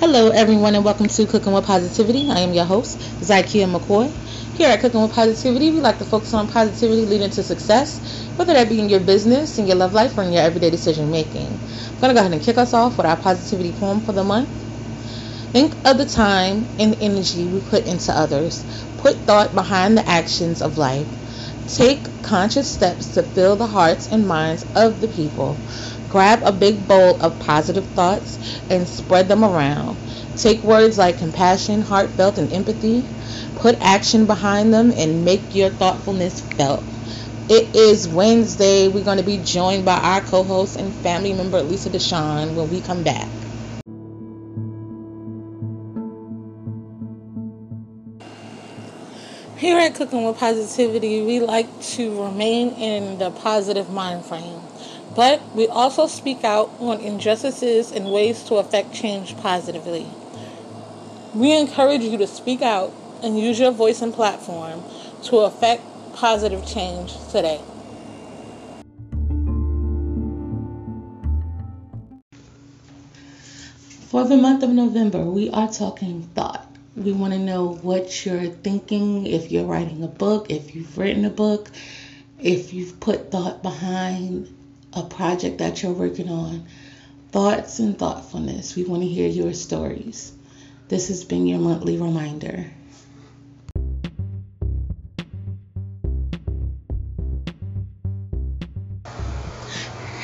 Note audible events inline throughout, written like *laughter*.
Hello, everyone, and welcome to Cooking with Positivity. I am your host, Zykia McCoy. Here at Cooking with Positivity, we like to focus on positivity leading to success, whether that be in your business, in your love life, or in your everyday decision making. I'm going to go ahead and kick us off with our positivity poem for the month. Think of the time and energy we put into others. Put thought behind the actions of life. Take conscious steps to fill the hearts and minds of the people. Grab a big bowl of positive thoughts and spread them around. Take words like compassion, heartfelt, and empathy. Put action behind them and make your thoughtfulness felt. It is Wednesday. We're going to be joined by our co host and family member, Lisa Deshawn, when we come back. Here at Cooking with Positivity, we like to remain in the positive mind frame. But we also speak out on injustices and ways to affect change positively. We encourage you to speak out and use your voice and platform to affect positive change today. For the month of November, we are talking thought. We want to know what you're thinking, if you're writing a book, if you've written a book, if you've put thought behind a project that you're working on. Thoughts and thoughtfulness. We want to hear your stories. This has been your monthly reminder.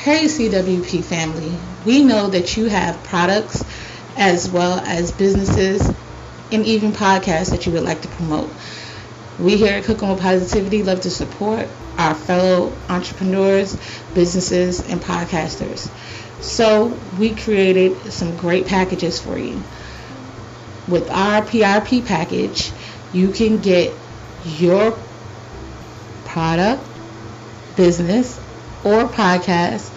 Hey, CWP family. We know that you have products as well as businesses and even podcasts that you would like to promote. We here at Cooking with Positivity love to support our fellow entrepreneurs, businesses, and podcasters. So we created some great packages for you. With our PRP package, you can get your product, business, or podcast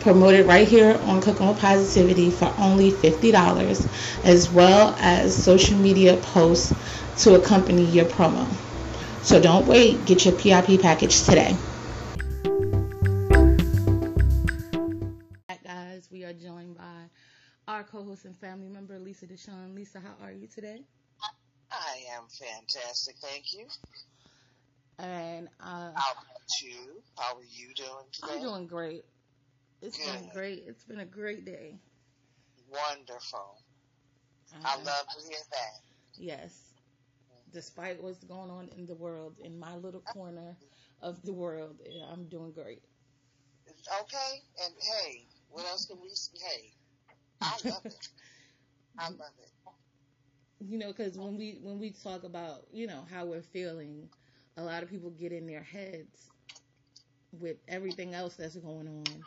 promoted right here on Cooking with Positivity for only $50, as well as social media posts to accompany your promo. So don't wait, get your PIP package today. Hi Guys, we are joined by our co-host and family member Lisa Deshawn. Lisa, how are you today? I am fantastic, thank you. And uh, how about you? How are you doing today? I'm doing great. It's Good. been great. It's been a great day. Wonderful. Uh, I love to hear that. Yes despite what's going on in the world, in my little corner of the world, I'm doing great. Okay, and hey, what else can we? say? Hey, I love it. *laughs* I love it. You know, because when we when we talk about you know how we're feeling, a lot of people get in their heads with everything else that's going on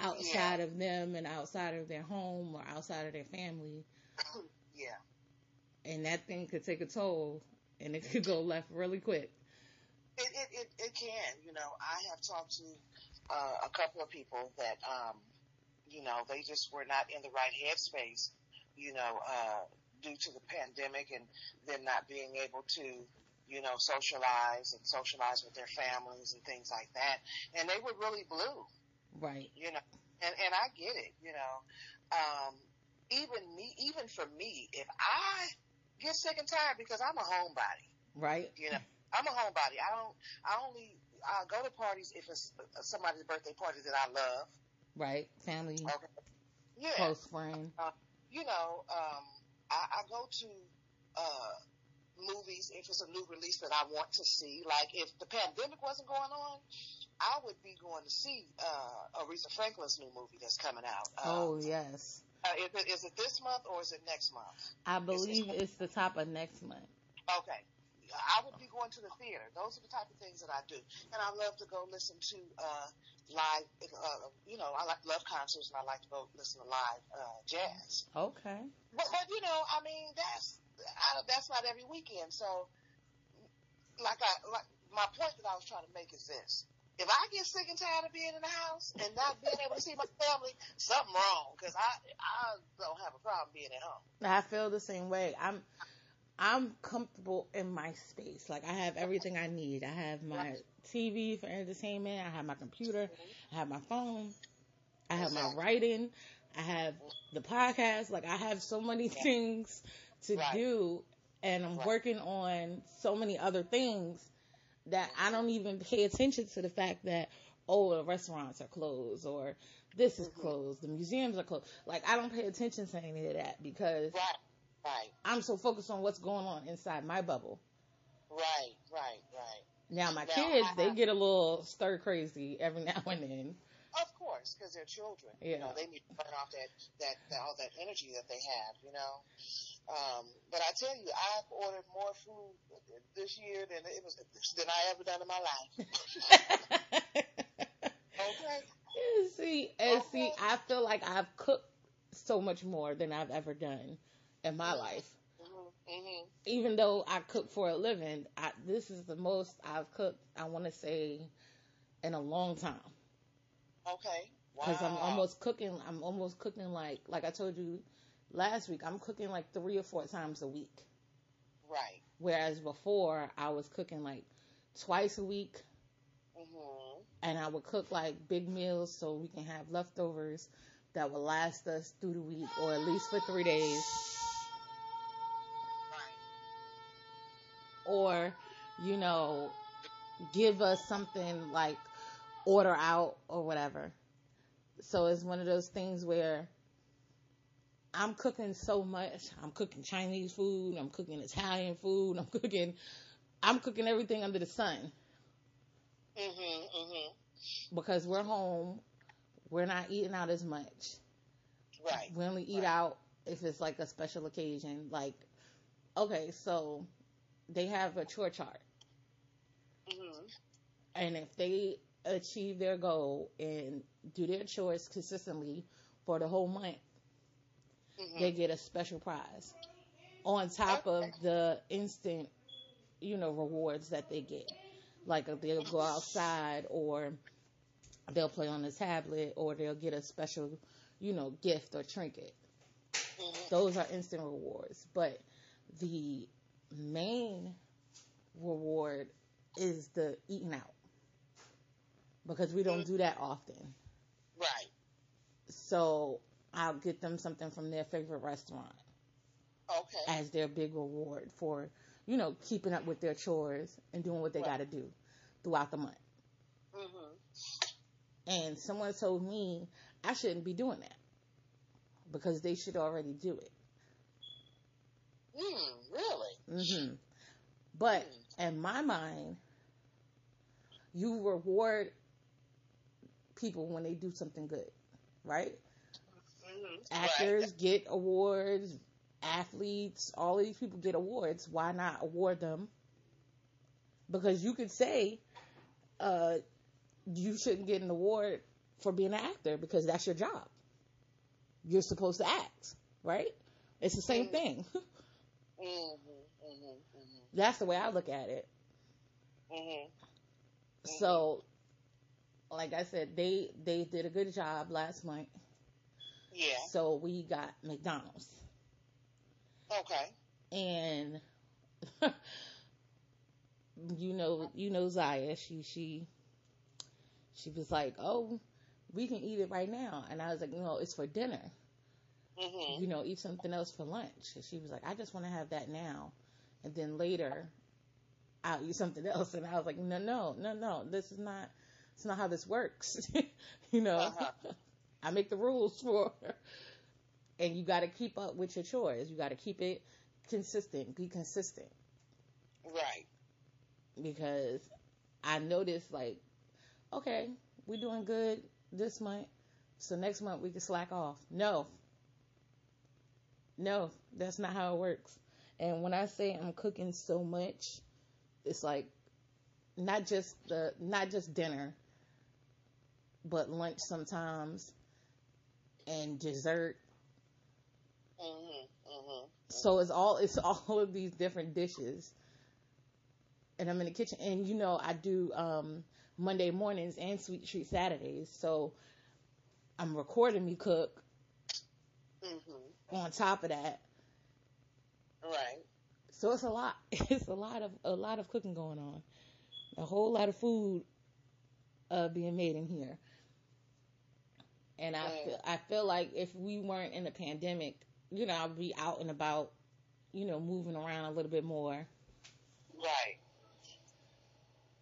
outside yeah. of them and outside of their home or outside of their family. *coughs* yeah and that thing could take a toll and it could go left really quick. It, it, it, it can, you know, I have talked to uh, a couple of people that, um, you know, they just were not in the right headspace, you know, uh, due to the pandemic and them not being able to, you know, socialize and socialize with their families and things like that. And they were really blue. Right. You know, and, and I get it, you know. Um, even me, even for me, if I get sick and tired because I'm a homebody. Right. You know, I'm a homebody. I don't. I only I go to parties if it's somebody's birthday party that I love. Right. Family. Okay. Yeah. Close friend. Uh, you know, um, I, I go to uh, movies if it's a new release that I want to see. Like if the pandemic wasn't going on, I would be going to see uh, Aretha Franklin's new movie that's coming out. oh yes. Uh, is it is it this month or is it next month? I believe it's the top of next month. Okay. I would be going to the theater. Those are the type of things that I do, and I love to go listen to uh, live. Uh, you know, I like love concerts, and I like to go listen to live uh, jazz. Okay. But, but you know, I mean, that's I, that's not every weekend. So, like I like my point that I was trying to make is this: if I get sick and tired of being in the house and not being able to see my family, something wrong because I I don't have a problem being at home. I feel the same way. I'm I'm comfortable in my space. Like I have everything I need. I have my TV for entertainment. I have my computer. I have my phone. I have my writing. I have the podcast. Like I have so many things to Right. do, and I'm Right. working on so many other things that I don't even pay attention to the fact that oh the restaurants are closed or this is Mhm. closed, the museums are closed. Like I don't pay attention to any of that because Right. Right. I'm so focused on what's going on inside my bubble. Right. Right. Right. Now my Now, kids, I- they get a little stir crazy every *laughs* now and then. Of course, because they're children. You know, they need to burn off that, that, that all that energy that they have. You know, um, but I tell you, I've ordered more food this year than it was than I ever done in my life. *laughs* Okay. See, and see, I feel like I've cooked so much more than I've ever done in my Mhm. life. hmm hmm Even though I cook for a living, I, this is the most I've cooked. I want to say in a long time Okay. Wow. because I'm almost cooking. I'm almost cooking like like I told you last week. I'm cooking like three or four times a week. right. Whereas before I was cooking like twice a week, hmm and I would cook like big meals so we can have leftovers that will last us through the week or at least for three days. Right. Or, you know, give us something like order out or whatever. So it's one of those things where I'm cooking so much. I'm cooking Chinese food, I'm cooking Italian food, I'm cooking I'm cooking everything under the sun. hmm hmm because we're home, we're not eating out as much. Right. We only eat Right. out if it's like a special occasion. Like, okay, so they have a chore chart, hmm and if they achieve their goal and do their chores consistently for the whole month, hmm they get a special prize on top of the instant, you know, rewards that they get. Like they'll go outside or they'll play on the tablet or they'll get a special, you know, gift or trinket. hmm Those are instant rewards. But the main reward is the eating out. Because we don't do that often. Right. So I'll get them something from their favorite restaurant. Okay. as their big reward for, you know, keeping up with their chores and doing what they Right. got to do throughout the month. hmm And someone told me I shouldn't be doing that because they should already do it. Mm, really? hmm But in my mind, you reward people when they do something good, right? Hmm Actors get awards, athletes, all of these people get awards. Why not award them? Because you could say, uh, you shouldn't get an award for being an actor because that's your job. You're supposed to act, right? It's the same Mhm. thing. *laughs* hmm hmm hmm that's the way I look at it. So, like I said, they they did a good job last month. Yeah. So we got McDonald's. Okay. and *laughs* you know you know Zaya she she she was like oh we can eat it right now. And I was like no it's for dinner. Hmm you know eat something else for lunch. And she was like I just want to have that now. And then later I'll eat something *laughs* else. And I was like no no no no. This is not it's not how this works. *laughs* You know? Uh-huh. I make the rules *laughs* for. And you got to keep up with your chores. You got to keep it consistent. Be consistent. Right. because I noticed like, okay, we're doing good this month, so next month we can slack off. No, no, that's not how it works. And when I say I'm cooking so much, it's like not just the not just dinner, but lunch sometimes, and dessert. hmm hmm So it's all it's *laughs* all of these different dishes. And I'm in the kitchen and you know I do um Monday mornings and sweet treat Saturdays. So I'm recording me cook hmm on top of that. Right. So it's a lot. *laughs* It's a lot of a lot of cooking going on. A whole lot of food uh being made in here. And I feel, I feel like if we weren't in the pandemic, you know, I'd be out and about, you know, moving around a little bit more. Right.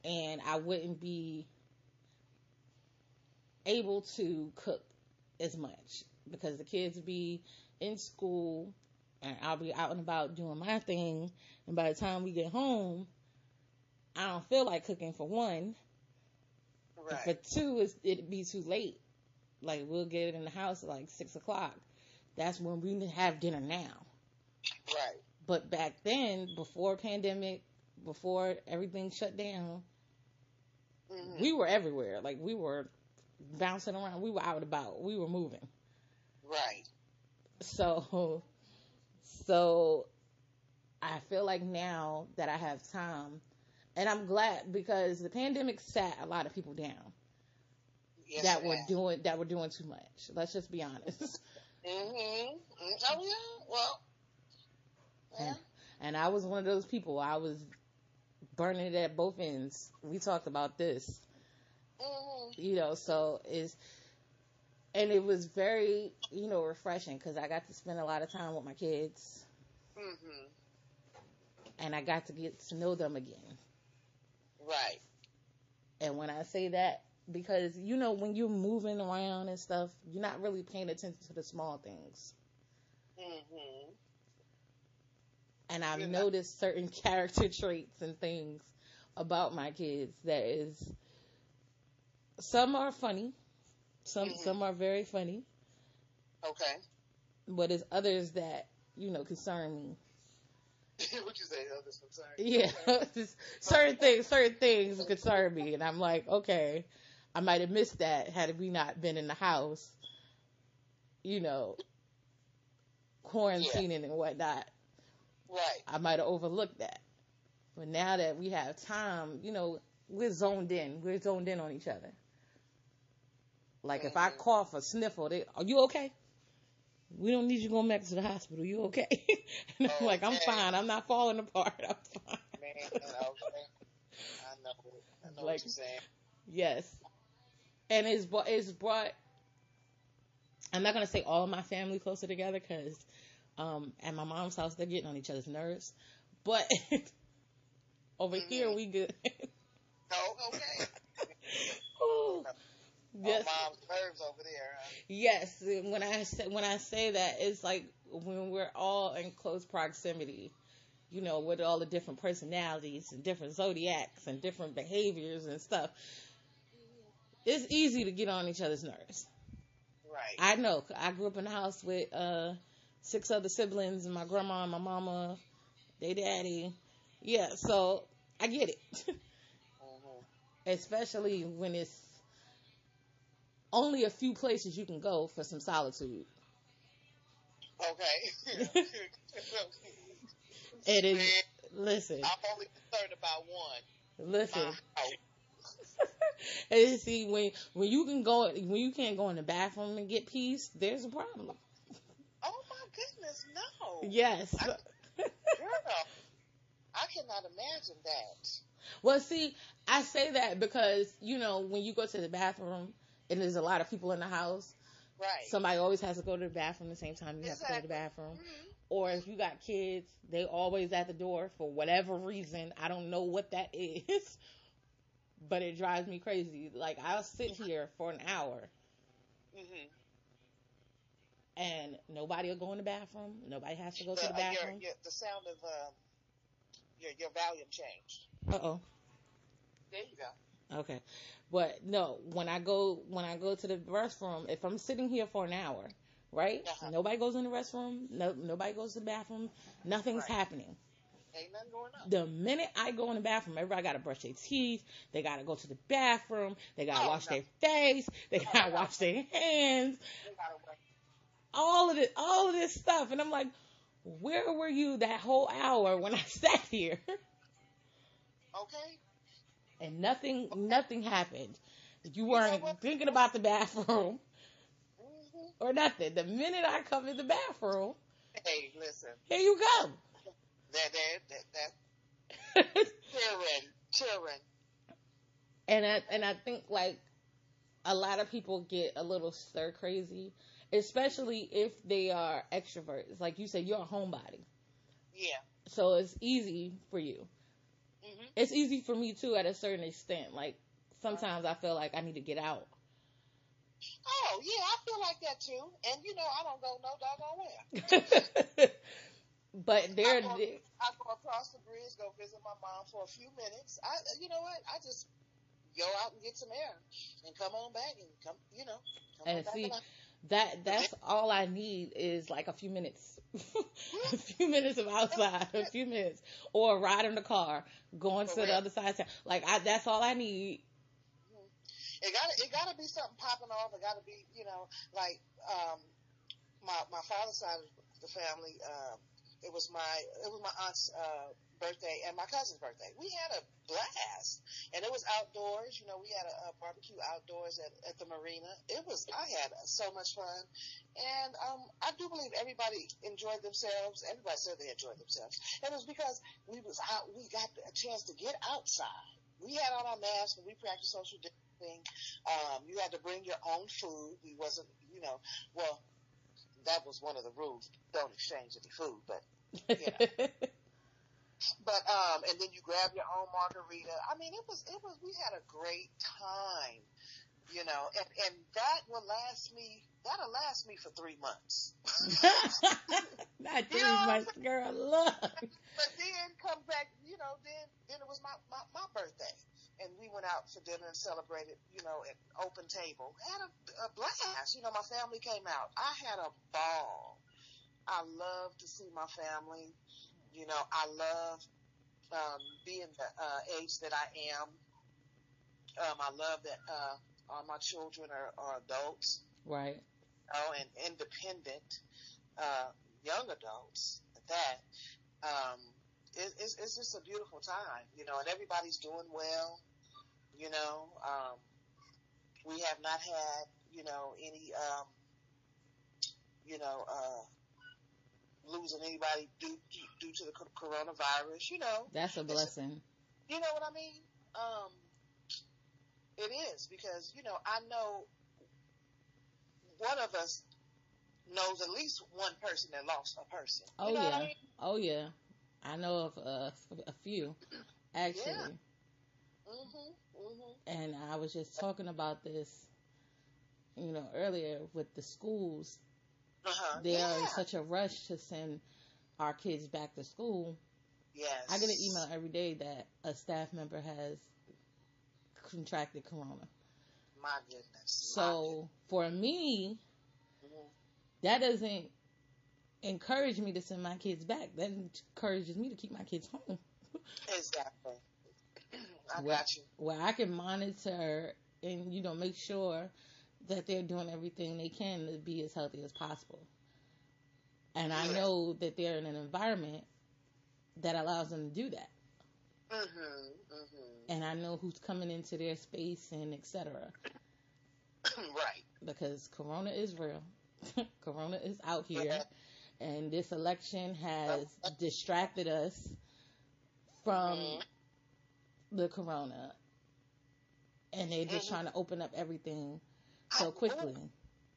And I wouldn't be able to cook as much because the kids be in school and I'll be out and about doing my thing. And by the time we get home, I don't feel like cooking for one. Right. For two, it'd be too late. Like we'll get it in the house at like six o'clock. That's when we have dinner now. Right. But back then, before pandemic, before everything shut down, mm-hmm. we were everywhere. Like we were bouncing around. We were out about. We were moving. Right. So, so I feel like now that I have time, and I'm glad because the pandemic sat a lot of people down. Yes, that were doing that were doing too much. Let's just be honest. *laughs* Mhm. Oh yeah. Well. Yeah. And, and I was one of those people. I was burning it at both ends. We talked about this. Mm-hmm. You know, so is and it was very, you know, refreshing because I got to spend a lot of time with my kids. Mm-hmm. And I got to get to know them again. Right. And when I say that, because you know, when you're moving around and stuff, you're not really paying attention to the small things. Mm-hmm. And I've you're noticed not- certain *laughs* character traits and things about my kids that is some are funny, some mm-hmm. some are very funny. Okay. But there's others that you know concern me. *laughs* what you say? Others concern. Yeah, *laughs* certain things, certain things concern me, and I'm like, okay, I might have missed that had we not been in the house, you know, quarantining yeah. and whatnot. Right. I might have overlooked that. But now that we have time, you know, we're zoned in. We're zoned in on each other. Like if I mm-hmm. cough or sniffle, they, are you okay? We don't need you going back to the hospital. You okay? *laughs* and I'm like, I'm fine. I'm not falling apart. I'm fine. Man, okay. I know. I know *laughs* like, what you're saying. Yes. And it's, it's brought, I'm not going to say all of my family closer together because, um, at my mom's house, they're getting on each other's nerves. But *laughs* over mm-hmm. here, we good. *laughs* oh, okay. *laughs* Ooh. Yes. mom's nerves over there. Huh? Yes, when I say when I say that, it's like when we're all in close proximity, you know, with all the different personalities and different zodiacs and different behaviors and stuff. It's easy to get on each other's nerves. Right. I know. I grew up in a house with uh, six other siblings and my grandma and my mama, they daddy. Yeah, so I get it. mm-hmm. Especially when it's only a few places you can go for some solitude. Okay. *laughs* it is. *laughs* Listen. I'm only concerned about one. Listen. And see when when you can go when you can't go in the bathroom and get peace, there's a problem. Oh my goodness, no. Yes. I, girl, I cannot imagine that. Well, see, I say that because you know when you go to the bathroom and there's a lot of people in the house. Right. Somebody always has to go to the bathroom at the same time you exactly. have to go to the bathroom. Mm-hmm. Or if you got kids, they always at the door for whatever reason. I don't know what that *laughs* is, but it drives me crazy. Like I'll sit here for an hour. Mm-hmm. And nobody will go in the bathroom. Nobody has to go the, to the bathroom. Uh, your, your, the sound of uh, your your volume changed. Uh oh. There you go. Okay. But no, when I go when I go to the restroom, if I'm sitting here for an hour, right? Uh-huh. Nobody goes in the restroom. No, nobody goes to the bathroom. Nothing's right. happening. Ain't nothing going on. The minute I go in the bathroom, everybody got to brush their teeth. They got to go to the bathroom. They got to oh, wash no. their face. They got to *laughs* wash their hands. All of it, all of this stuff, and I'm like, where were you that whole hour when I *laughs* sat here? Okay and nothing nothing happened. You weren't thinking about the bathroom mm-hmm. or nothing. The minute I come in the bathroom, hey, listen, here you go. That that that children, children. And I and I think like a lot of people get a little stir crazy, especially if they are extroverts. Like you said, you're a homebody. Yeah. So it's easy for you. hmm It's easy for me too at a certain extent. Like sometimes I feel like I need to get out. Oh yeah, I feel like that too. And you know, I don't go no doggone where. *laughs* but there, I go, I go across the bridge, go visit my mom for a few minutes. I, you know what? I just go out and get some air and come on back and come, you know. Come and see that that's all I need is like a few minutes, *laughs* a few minutes of outside, a few minutes, or a ride in the car, going to the other side of town. Like I, that's all I need. It gotta, it gotta be something popping off. It gotta be, you know, like um, my my father's side of the family. Uh, it was my it was my aunt's uh, birthday and my cousin's birthday. We had a blast, and it was outdoors. You know, we had a, a barbecue outdoors at, at the marina. It was I had so much fun, and um, I do believe everybody enjoyed themselves. Everybody said they enjoyed themselves, and it was because we was out. We got a chance to get outside. We had on our masks and we practiced social distancing. Um, you had to bring your own food. We wasn't, you know, well, that was one of the rules. Don't exchange any food, but *laughs* but um, and then you grab your own margarita. I mean, it was it was we had a great time, you know, and and that will last me. That'll last me for three months. *laughs* Not You know what girl. Look. But then come back, you know, then then it was my, my, my birthday. And we went out for dinner and celebrated, you know, at open table. Had a, a blast. You know, my family came out. I had a ball. I love to see my family. You know, I love um, being the uh, age that I am. Um, I love that uh, all my children are, are adults Right. oh, and independent uh, young adults at that. Um, it, it's, it's just a beautiful time, you know, and everybody's doing well. You know, um, we have not had, you know, any, um, you know, uh, losing anybody due due to the coronavirus. You know, That's a blessing. you know what I mean? Um, it is because you know I know one of us knows at least one person that lost a person. Oh yeah. I mean? Oh yeah. I know of uh, a few, actually. Yeah. Mhm. Mhm. And I was just talking about this, you know, earlier with the schools. Uh-huh. They are in such a rush to send our kids back to school. yes. I get an email every day that a staff member has contracted corona. My goodness. So for me, My goodness. Mhm. that doesn't encourage me to send my kids back. That encourages me to keep my kids home. Exactly. *clears throat* I Well- got you. where I can monitor and you know make sure that they're doing everything they can to be as healthy as possible. And I know that they're in an environment that allows them to do that. Mhm. Mhm. And I know who's coming into their space and etc. *clears throat* right. Because corona is real. *laughs* corona is out here. And this election has distracted us from Mhm. the corona. And they're just Mhm. trying to open up everything so quickly.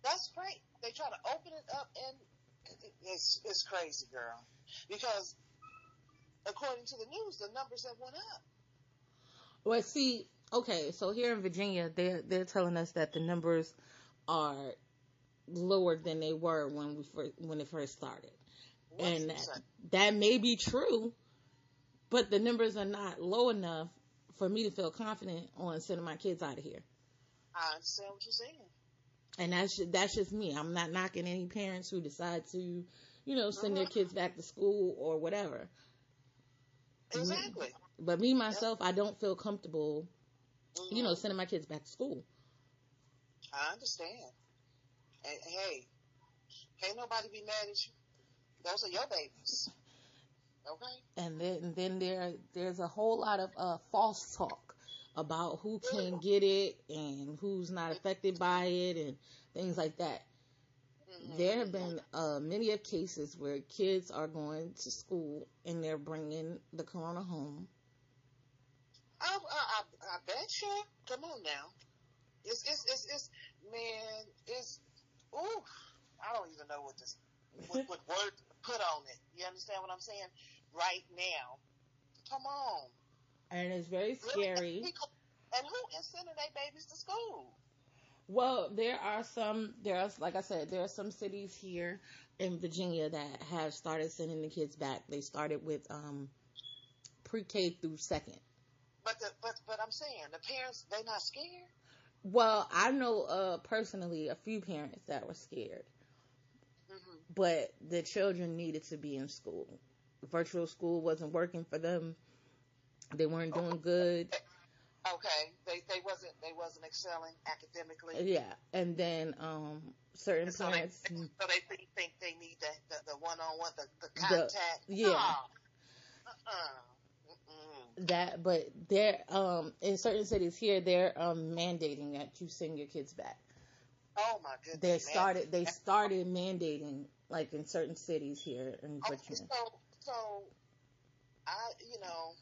That's great. They try to open it up, and it's it's crazy, girl. Because according to the news, the numbers have went up. Well, see, okay, so here in Virginia, they're they're telling us that the numbers are lower than they were when we first when it first started, and that, that may be true, but the numbers are not low enough for me to feel confident on sending my kids out of here. I understand what you're saying. And that's ju- that's just me. I'm not knocking any parents who decide to, you know, send their Uh-huh. kids back to school or whatever. Exactly. But me myself, I don't feel comfortable, you know, Mhm. sending my kids back to school. I understand. And hey, can't nobody be mad at you. Those are your babies. Okay. and then and then there there's a whole lot of uh, false talk about who can get it and who's not affected by it and things like that. Mhm. There have been uh, many of cases where kids are going to school and they're bringing the corona home. I, I, I, I bet you. Come on now. It's it's it's, it's man, it's ooh, I don't even know what this what, what *laughs* word to put on it. You understand what I'm saying? Right now, come on. And it's very scary. And who is sending their babies to school? Well, there are some. There's like I said, there are some cities here in Virginia that have started sending the kids back. They started with um, pre-K through second. But the, but but I'm saying the parents they're not scared. Well, I know uh, personally a few parents that were scared, mm-hmm. but the children needed to be in school. Virtual school wasn't working for them. They weren't doing good. Okay, they they wasn't they wasn't excelling academically. Yeah, and then um certain so parents. They, so they think, think they need the the one on one the the contact. The, yeah. Oh, uh-uh. That, but they're um in certain cities here they're um mandating that you send your kids back. Oh my goodness! They started they started mandating like in certain cities here in Virginia. Okay, so so I you know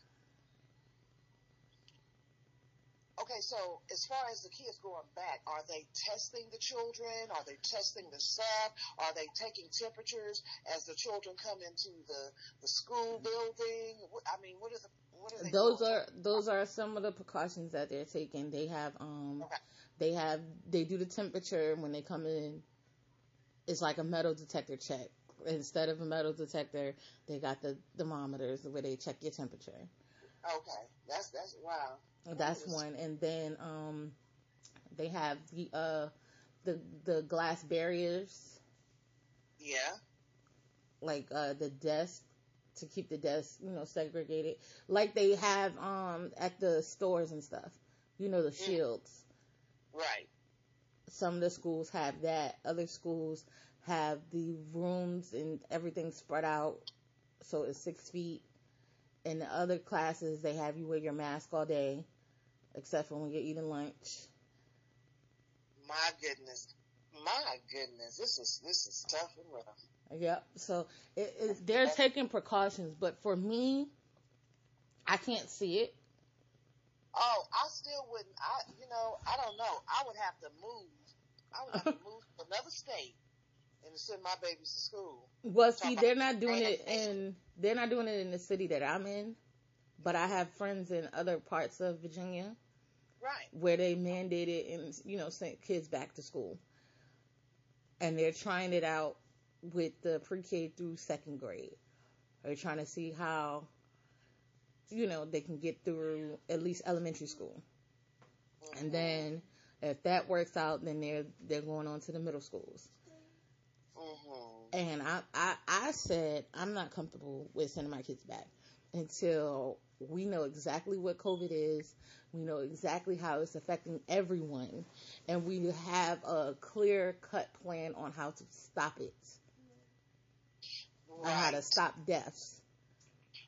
Okay, so as far as the kids going back, are they testing the children? Are they testing the staff? Are they taking temperatures as the children come into the, the school building? I mean, what is the what are they those are those are some of the precautions that they're taking. They have um okay. they have they do the temperature when they come in. It's like a metal detector check. Instead of a metal detector, they got the thermometers where they check your temperature. Okay, that's that's wow. That's one, and then um, they have the uh, the the glass barriers. Yeah. Like uh, the desk to keep the desks, you know, segregated, like they have um at the stores and stuff. You know, the mm. shields. Right. Some of the schools have that. Other schools have the rooms and everything spread out, so it's six feet. In the other classes, they have you wear your mask all day except for when you're eating lunch. My goodness, my goodness, this is this is tough and rough. Yep. So it, it, they're taking precautions, but for me, I can't see it. Oh, I still wouldn't. I, you know, I don't know. I would have to move. I would have to *laughs* move to another state and send my babies to school. Well, see, they're not doing it in. They're not doing it in the city that I'm in, but I have friends in other parts of Virginia Right. Where they mandated and you know sent kids back to school, and they're trying it out with the pre-K through second grade. They're trying to see how you know they can get through at least elementary school, and then if that works out, then they're they're going on to the middle schools. Mm-hmm. And I, I I said I'm not comfortable with sending my kids back until we know exactly what COVID is. We know exactly how it's affecting everyone. And we have a clear cut plan on how to stop it. Right. how to stop deaths.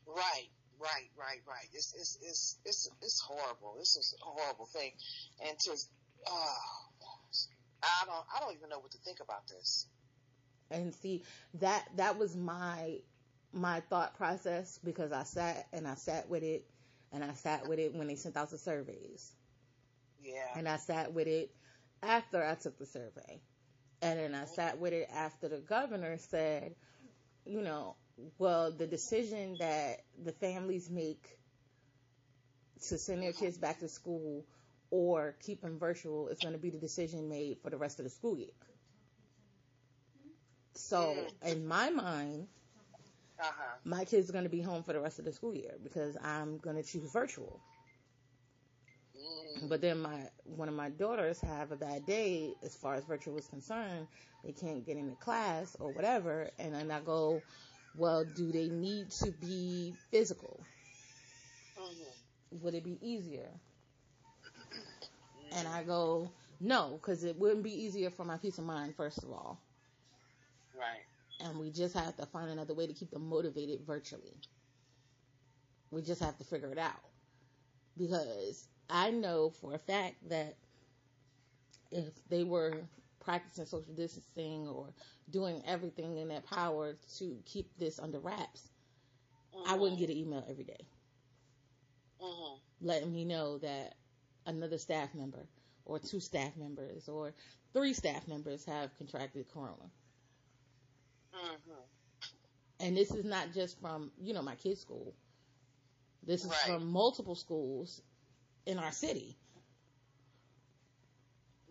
Right, right, right, right. It's, it's, it's, it's, it's horrible. This is a horrible thing. And to, oh, I don't, I don't even know what to think about this. And see, that, that was my my thought process because I sat and I sat with it and I sat with it when they sent out the surveys. Yeah. And I sat with it after I took the survey. And then I mm-hmm. sat with it after the governor said, you know, well, the decision that the families make to send their kids back to school or keep them virtual is going to be the decision made for the rest of the school year. So, in my mind, uh-huh. my kids are going to be home for the rest of the school year because I'm going to choose virtual. But then my one of my daughters have a bad day as far as virtual is concerned. They can't get into class or whatever, and then I go, well, do they need to be physical? Mm-hmm. Would it be easier? And I go, no, because it wouldn't be easier for my peace of mind, first of all. Right and we just have to find another way to keep them motivated virtually. We just have to figure it out. Because I know for a fact that if they were practicing social distancing or doing everything in their power to keep this under wraps, mm-hmm. I wouldn't get an email every day. Mm-hmm. letting me know that another staff member or two staff members or three staff members have contracted corona. Mhm. And this is not just from, you know, my kids' school. This is Right. from multiple schools in our city.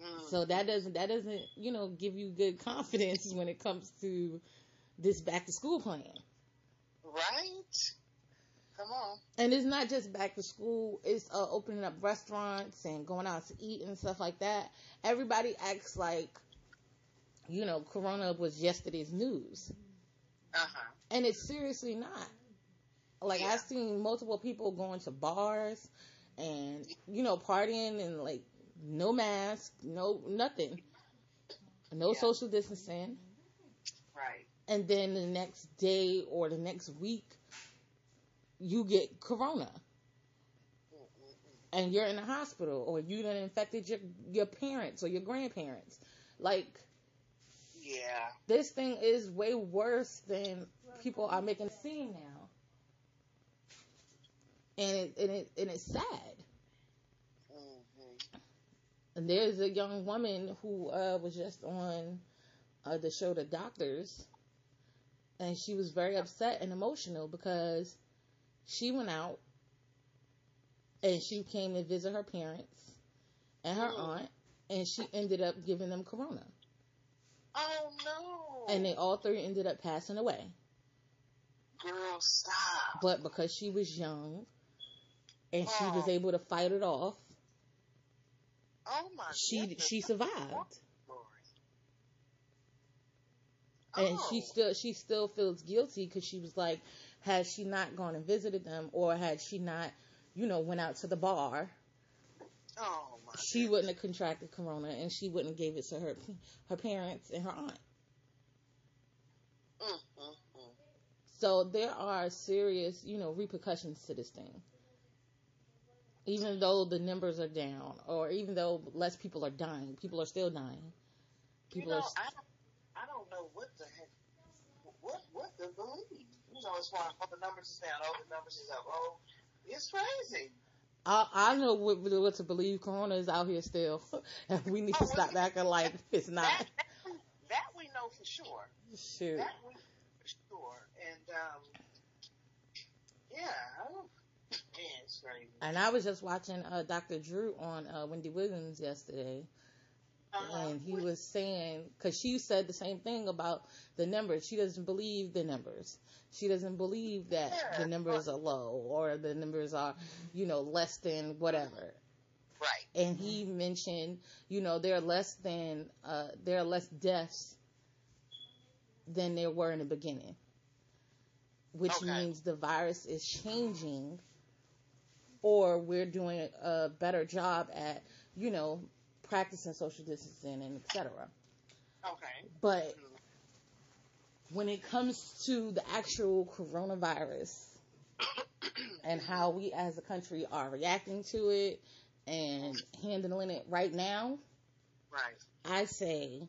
Mm. So that doesn't that doesn't, you know, give you good *laughs* confidence when it comes to this back to school plan. Right? Come on. And it's not just back to school, it's uh, opening up restaurants and going out to eat and stuff like that. Everybody acts like, you know, Corona was yesterday's news. Uh huh. And it's seriously not. Like, Yeah. I've seen multiple people going to bars and, you know, partying and, like, no mask, no nothing, no Yeah. social distancing. Right. And then the next day or the next week, you get Corona. Mm-mm-mm. and you're in the hospital or you done infected your your parents or your grandparents. Like Yeah. this thing is way worse than people are making it seem now. And it and it and it's sad. hmm And there's a young woman who uh, was just on uh, the show The Doctors, and she was very upset and emotional because she went out and she came to visit her parents and her Mm. aunt, and she ended up giving them corona, Oh no. and they all three ended up passing away. Girl, stop. But because she was young and she was able to fight it off, oh my. she goodness. she survived. And Oh. she still she still feels guilty because she was like had she not gone and visited them or had she not you know went out to the bar Oh my. she wouldn't have contracted corona and she wouldn't have gave it to her her parents and her aunt Mm, mm, mm. so there are serious you know repercussions to this thing even though the numbers are down or even though less people are dying people are still dying people you know, are I don't, I don't know what the heck, what what to believe. You know, as far as oh, the numbers is down, oh, the numbers is up, oh, it's crazy. I, I know what, what to believe. Corona is out here still, *laughs* and we need to Oh, well, stop acting like it's not. That, that, that we know for sure. Shoot. That we know for sure. And um, yeah, I don't, it's crazy. And I was just watching uh, Dr. Drew on uh, Wendy Williams yesterday, Uh-huh. and he was saying because she said the same thing about the numbers. She doesn't believe the numbers. She doesn't believe that Yeah. the numbers are low or the numbers are, you know, less than whatever. right. And he mentioned, you know, there are less than uh, there are less deaths than there were in the beginning, which Okay. means the virus is changing, or we're doing a better job at, you know, practicing social distancing and etc. Okay. But when it comes to the actual coronavirus *coughs* and how we as a country are reacting to it and handling it right now, Right. I say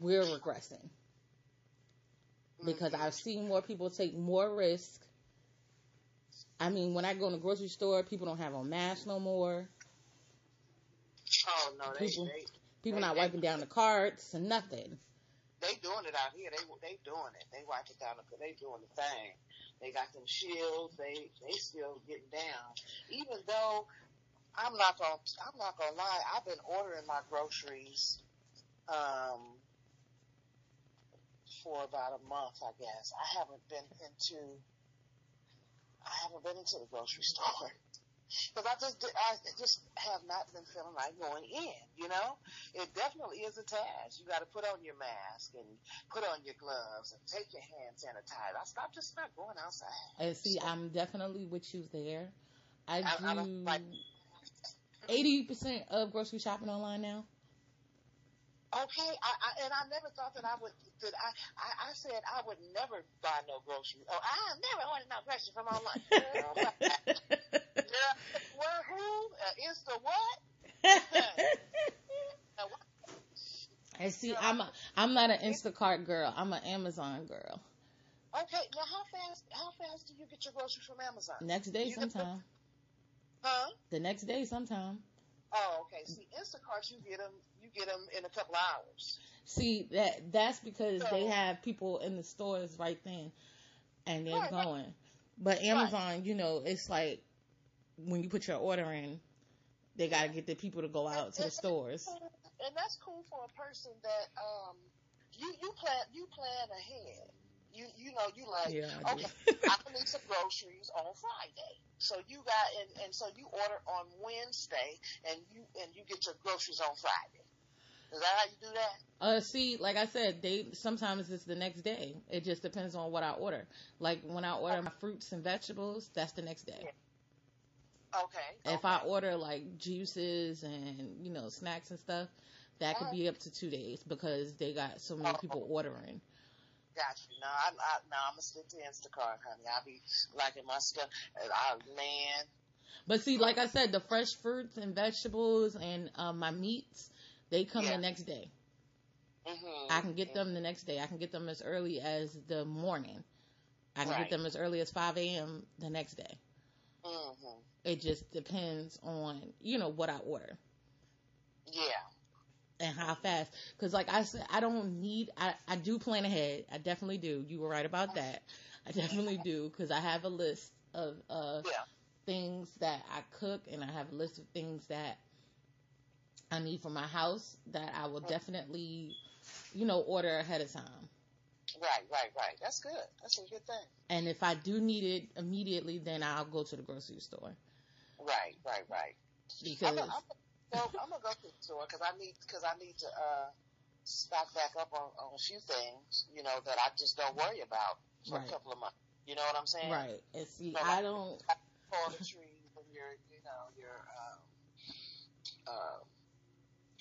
we're regressing because Mhm. I've seen more people take more risk. I mean, when I go in the grocery store, people don't have on masks no more. Oh no, they People- they People not wiping down the carts and nothing. they doing it out here. They they doing it. They wipe it down. They doing the thing. They got them shields. They they still getting down. Even though I'm not gonna I'm not gonna lie. I've been ordering my groceries um for about a month. I guess I haven't been into I haven't been into the grocery *laughs* store. Because I just, I just have not been feeling like going in, you know? It definitely is a task. You got to put on your mask and put on your gloves and take your hand sanitizer. I stop just not going outside. And see, I'm definitely with you there. I I- do like- eighty percent of grocery shopping online now. Okay, I, I and I never thought that I would. That I, I, I said I would never buy no groceries. Oh, I never ordered no groceries from online. *laughs* Girl, girl, where who? Uh, it's the what? *laughs* Uh, what? and see, I'm a, I'm not an Instacart girl. I'm an Amazon girl. Okay, now how fast? How fast do you get your groceries from Amazon? Next day, You can- sometime. Huh? The next day, sometime. Oh, okay. See, Instacart, you get them, you get them in a couple hours. See that that's because So- they have people in the stores right then, and they're Right, right. going. But Amazon, you know, it's like when you put your order in, they gotta get the people to go out to the stores. and that's cool for a person that um you you plan you plan ahead. You you know you like Yeah, I okay *laughs* I need some groceries on Friday. So you got and, and so you order on Wednesday and you and you get your groceries on Friday. Is that how you do that? Uh, see, like I said, they sometimes it's the next day. It just depends on what I order. Like when I order my fruits and vegetables, that's the next day. Okay. If I order like juices and you know snacks and stuff, that could be up to two days because they got so many people ordering. Got you. No, I, I no, I'm gonna stick to Instacart, honey. I'll be liking my stuff. I man, But see, like I said, the fresh fruits and vegetables and um, my meats, they come Yeah. the next day. hmm I can get them the next day. I can get them as early as the morning. I can Right. get them as early as 5 a.m. the next day. hmm It just depends on, you know, what I order Yeah. and how fast. Cause like I said, I don't need, I, I do plan ahead. I definitely do. You were right about that. I definitely do. Cause I have a list of, uh, Yeah. things that I cook and I have a list of things that I need for my house that I will definitely, you know, order ahead of time. Right, right, right. That's good. That's a good thing. And if I do need it immediately, then I'll go to the grocery store Right, right, right. because I'm gonna, I'm. I'm gonna go to the store because I need because I need to uh stock back up on, on a few things. You know that I just don't worry about for Right. a couple of months. You know what I'm saying? right. And see, No, I don't. Toiletries and your you know your um, uh,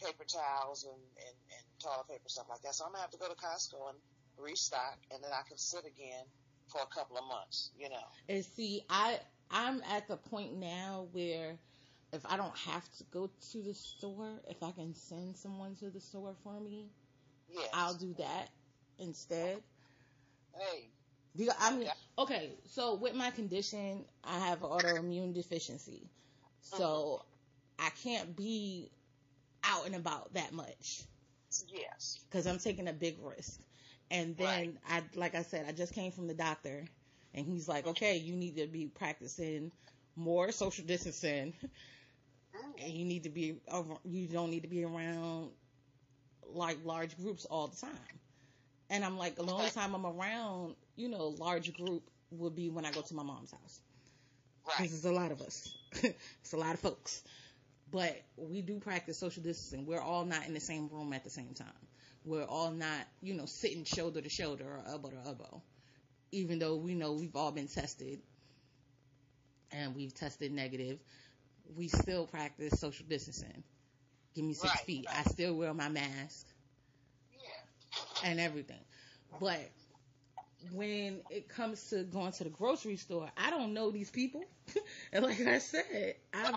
paper towels and, and and toilet paper stuff like that. So I'm gonna have to go to Costco and restock, and then I can sit again for a couple of months. You know. And see, I I'm at the point now where if I don't have to go to the store, if I can send someone to the store for me, Yes. I'll do that instead. Hey. You- I mean, okay, so with my condition, I have autoimmune deficiency. So mm-hmm. I can't be out and about that much Yes. because I'm taking a big risk. And then I, like I said, I just came from the doctor and he's like, okay, you need to be practicing more social distancing mm-hmm. and you need to be, ar- you don't need to be around like large groups all the time. And I'm like, the only time I'm around, you know, large group would be when I go to my mom's house. Right. Because it's a lot of us. *laughs* it's a lot of folks. But we do practice social distancing. We're all not in the same room at the same time. We're all not, you know, sitting shoulder to shoulder or elbow to elbow. Even though we know we've all been tested and we've tested negative, we still practice social distancing. Give me six Right, feet. right. I still wear my mask Yeah. and everything. But when it comes to going to the grocery store, I don't know these people. *laughs* and like I said, I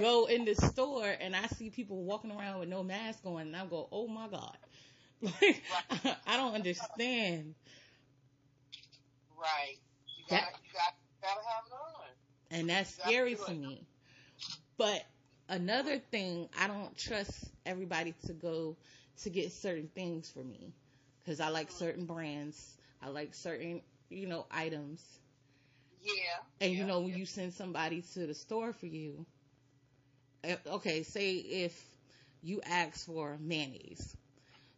go in the store and I see people walking around with no mask on and I go, oh my God. *laughs* Like, I don't understand. Right. You gotta, That- you got, gotta have it on. And that's scary for me. But another thing, I don't trust everybody to go to get certain things for me because I like mm. certain brands. I like certain, you know, items. Yeah. And you know, when yeah. you send somebody to the store for you, eh, okay, say if you ask for mayonnaise,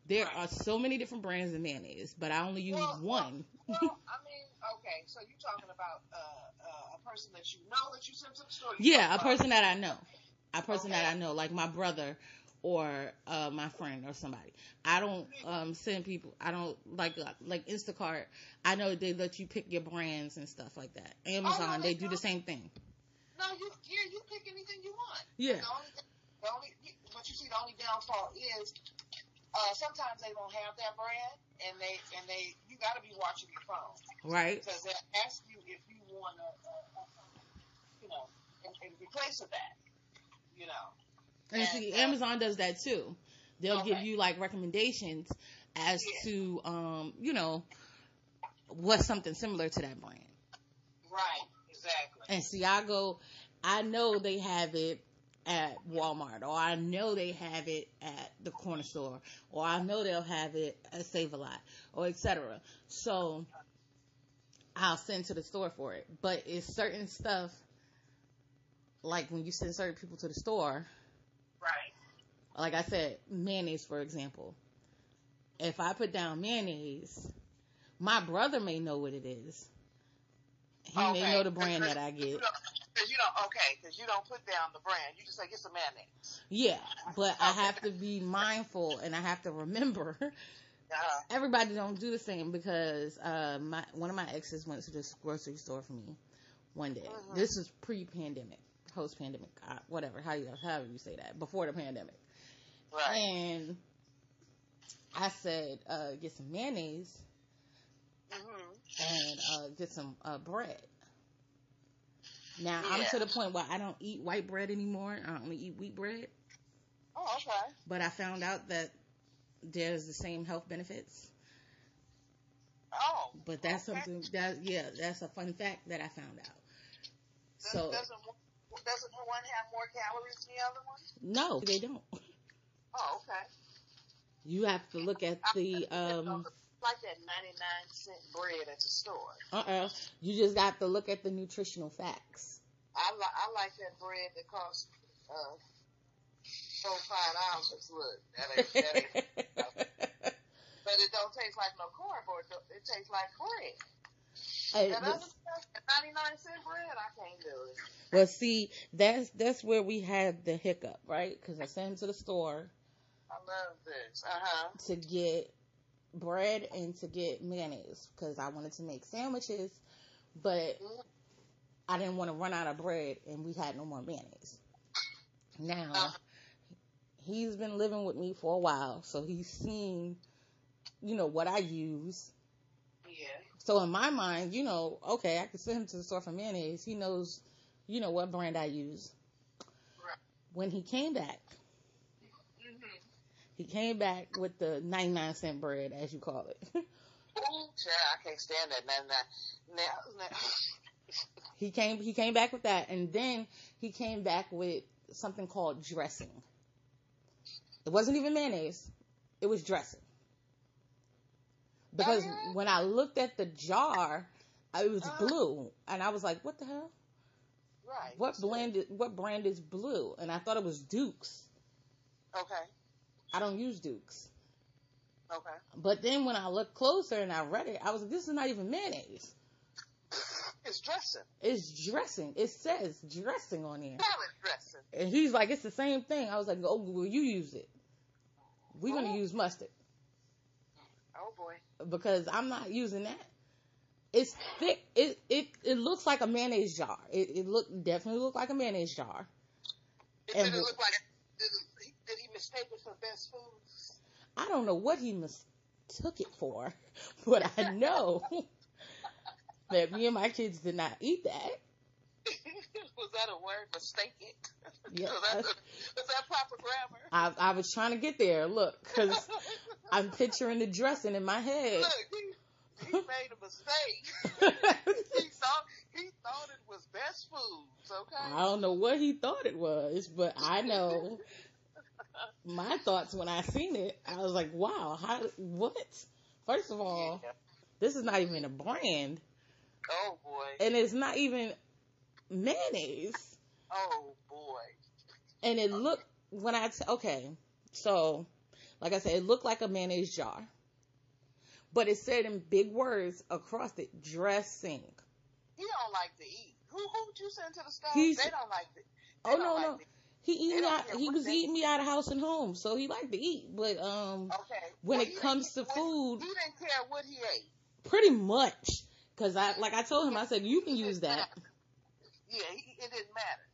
there Right. are so many different brands of mayonnaise, but I only use Well, one. *laughs* Well, I mean, okay, so you're talking about uh, uh, a person that you know that you sent to the store. Yeah, a person that I know, a person that I know, like my brother or uh, my friend or somebody. I don't um, send people. I don't like uh, like Instacart. I know they let you pick your brands and stuff like that. Amazon, they they do the same thing. No, you yeah, you pick anything you want. Yeah. The only, the only, but you see, the only downfall is uh, sometimes they don't have that brand, and they and they you got to be watching your phone Right. because they ask you if you want to, uh, uh, you know, replace of that, you know. And see, Amazon does that too. They'll give you like recommendations as Yeah. to, um, you know, what's something similar to that brand. Right. Exactly. And see, I go, I know they have it at Walmart, or I know they have it at the corner store, or I know they'll have it at Save a Lot, or etc. So I'll send to the store for it. But it's certain stuff, like when you send certain people to the store, Right. like I said, mayonnaise, for example. If I put down mayonnaise, my brother may know what it is. He may know the brand that I get. cause you don't, okay, cause you don't put down the brand. You just say, get some mayonnaise. Yeah, but I have to be mindful and I have to remember. *laughs* Uh-huh. Everybody don't do the same because uh, my one of my exes went to this grocery store for me one day. Mhm. This is pre-pandemic, post-pandemic, uh, whatever, how you however you say that, before the pandemic. Right. And I said, uh, get some mayonnaise hmm and uh, get some uh, bread. Now I'm to the point where I don't eat white bread anymore. I only eat wheat bread. Oh, okay. But I found out that there's the same health benefits. Oh. But that's okay. something that yeah, that's a fun fact that I found out. So doesn't one- doesn't one have more calories than the other one? no, they don't. Oh, okay. You have to look at the um *laughs* like that ninety nine cent bread at the store. uh uh you just got to look at the nutritional facts. I like I like that bread that costs uh four five dollars. Look, that ain't, that ain't, *laughs* but it don't taste like no cardboard. It tastes like bread. Hey, That but- other stuff, ninety nine cent bread, I can't do it. well, see, that's that's where we had the hiccup, right? Because I sent him to the store I love this. Uh huh. to get bread and to get mayonnaise because I wanted to make sandwiches, but I didn't want to run out of bread and we had no more mayonnaise. Now, he's been living with me for a while, so he's seen, you know, what I use. Yeah. So in my mind, you know, okay, I can send him to the store for mayonnaise. He knows, you know, what brand I use. Right. When he came back, Mhm. he came back with the 99 cent bread, as you call it. Ooh, *laughs* child, I can't stand that nine. Now, now. *laughs* He came he came back with that and then he came back with something called dressing. It wasn't even mayonnaise. It was dressing. Because Oh, yeah? when I looked at the jar, it was Uh-huh. blue and I was like, "What the hell? right. What blend is, what brand is blue?" And I thought it was Duke's. Okay. I don't use Duke's. Okay. But then when I looked closer and I read it, I was like, "This is not even mayonnaise. *laughs* It's dressing. It's dressing. It says dressing on here." Salad dressing. And he's like, it's the same thing. I was like, oh, well, you use it. We're going Oh. to use mustard Oh boy. because I'm not using that. It's thick. It, it, it looks like a mayonnaise jar. It, it look, definitely look like a mayonnaise jar. Did And it look like? Did, it, did he mistake it for best foods? I don't know what he mistook it for, *laughs* but I know *laughs* that me and my kids did not eat that. *laughs* was that a word? Mistake it. Yeah. *laughs* was, that, was that proper grammar? I, I was trying to get there. Look, because *laughs* I'm picturing the dressing in my head. Look, he, he made a mistake. he thought he thought it was best foods. Okay. I don't know what he thought it was, but I know my thoughts when I seen it. I was like, wow, how, what? First of all, Yeah. this is not even a brand, Oh boy. and it's not even mayonnaise. Oh boy. And it looked, when I, t- okay, so, like I said, it looked like a mayonnaise jar, but it said in big words across it, dressing. He don't like to eat. Who who would you send to the store? He's- they don't like to. They Oh, no, like no. to- He eating out, he was eating me out of house and home, so he liked to eat, but, um, Okay. when Well, it comes to food, he didn't care what he ate. pretty much because i like i told him i said you can use that *laughs* Yeah, he, it didn't matter.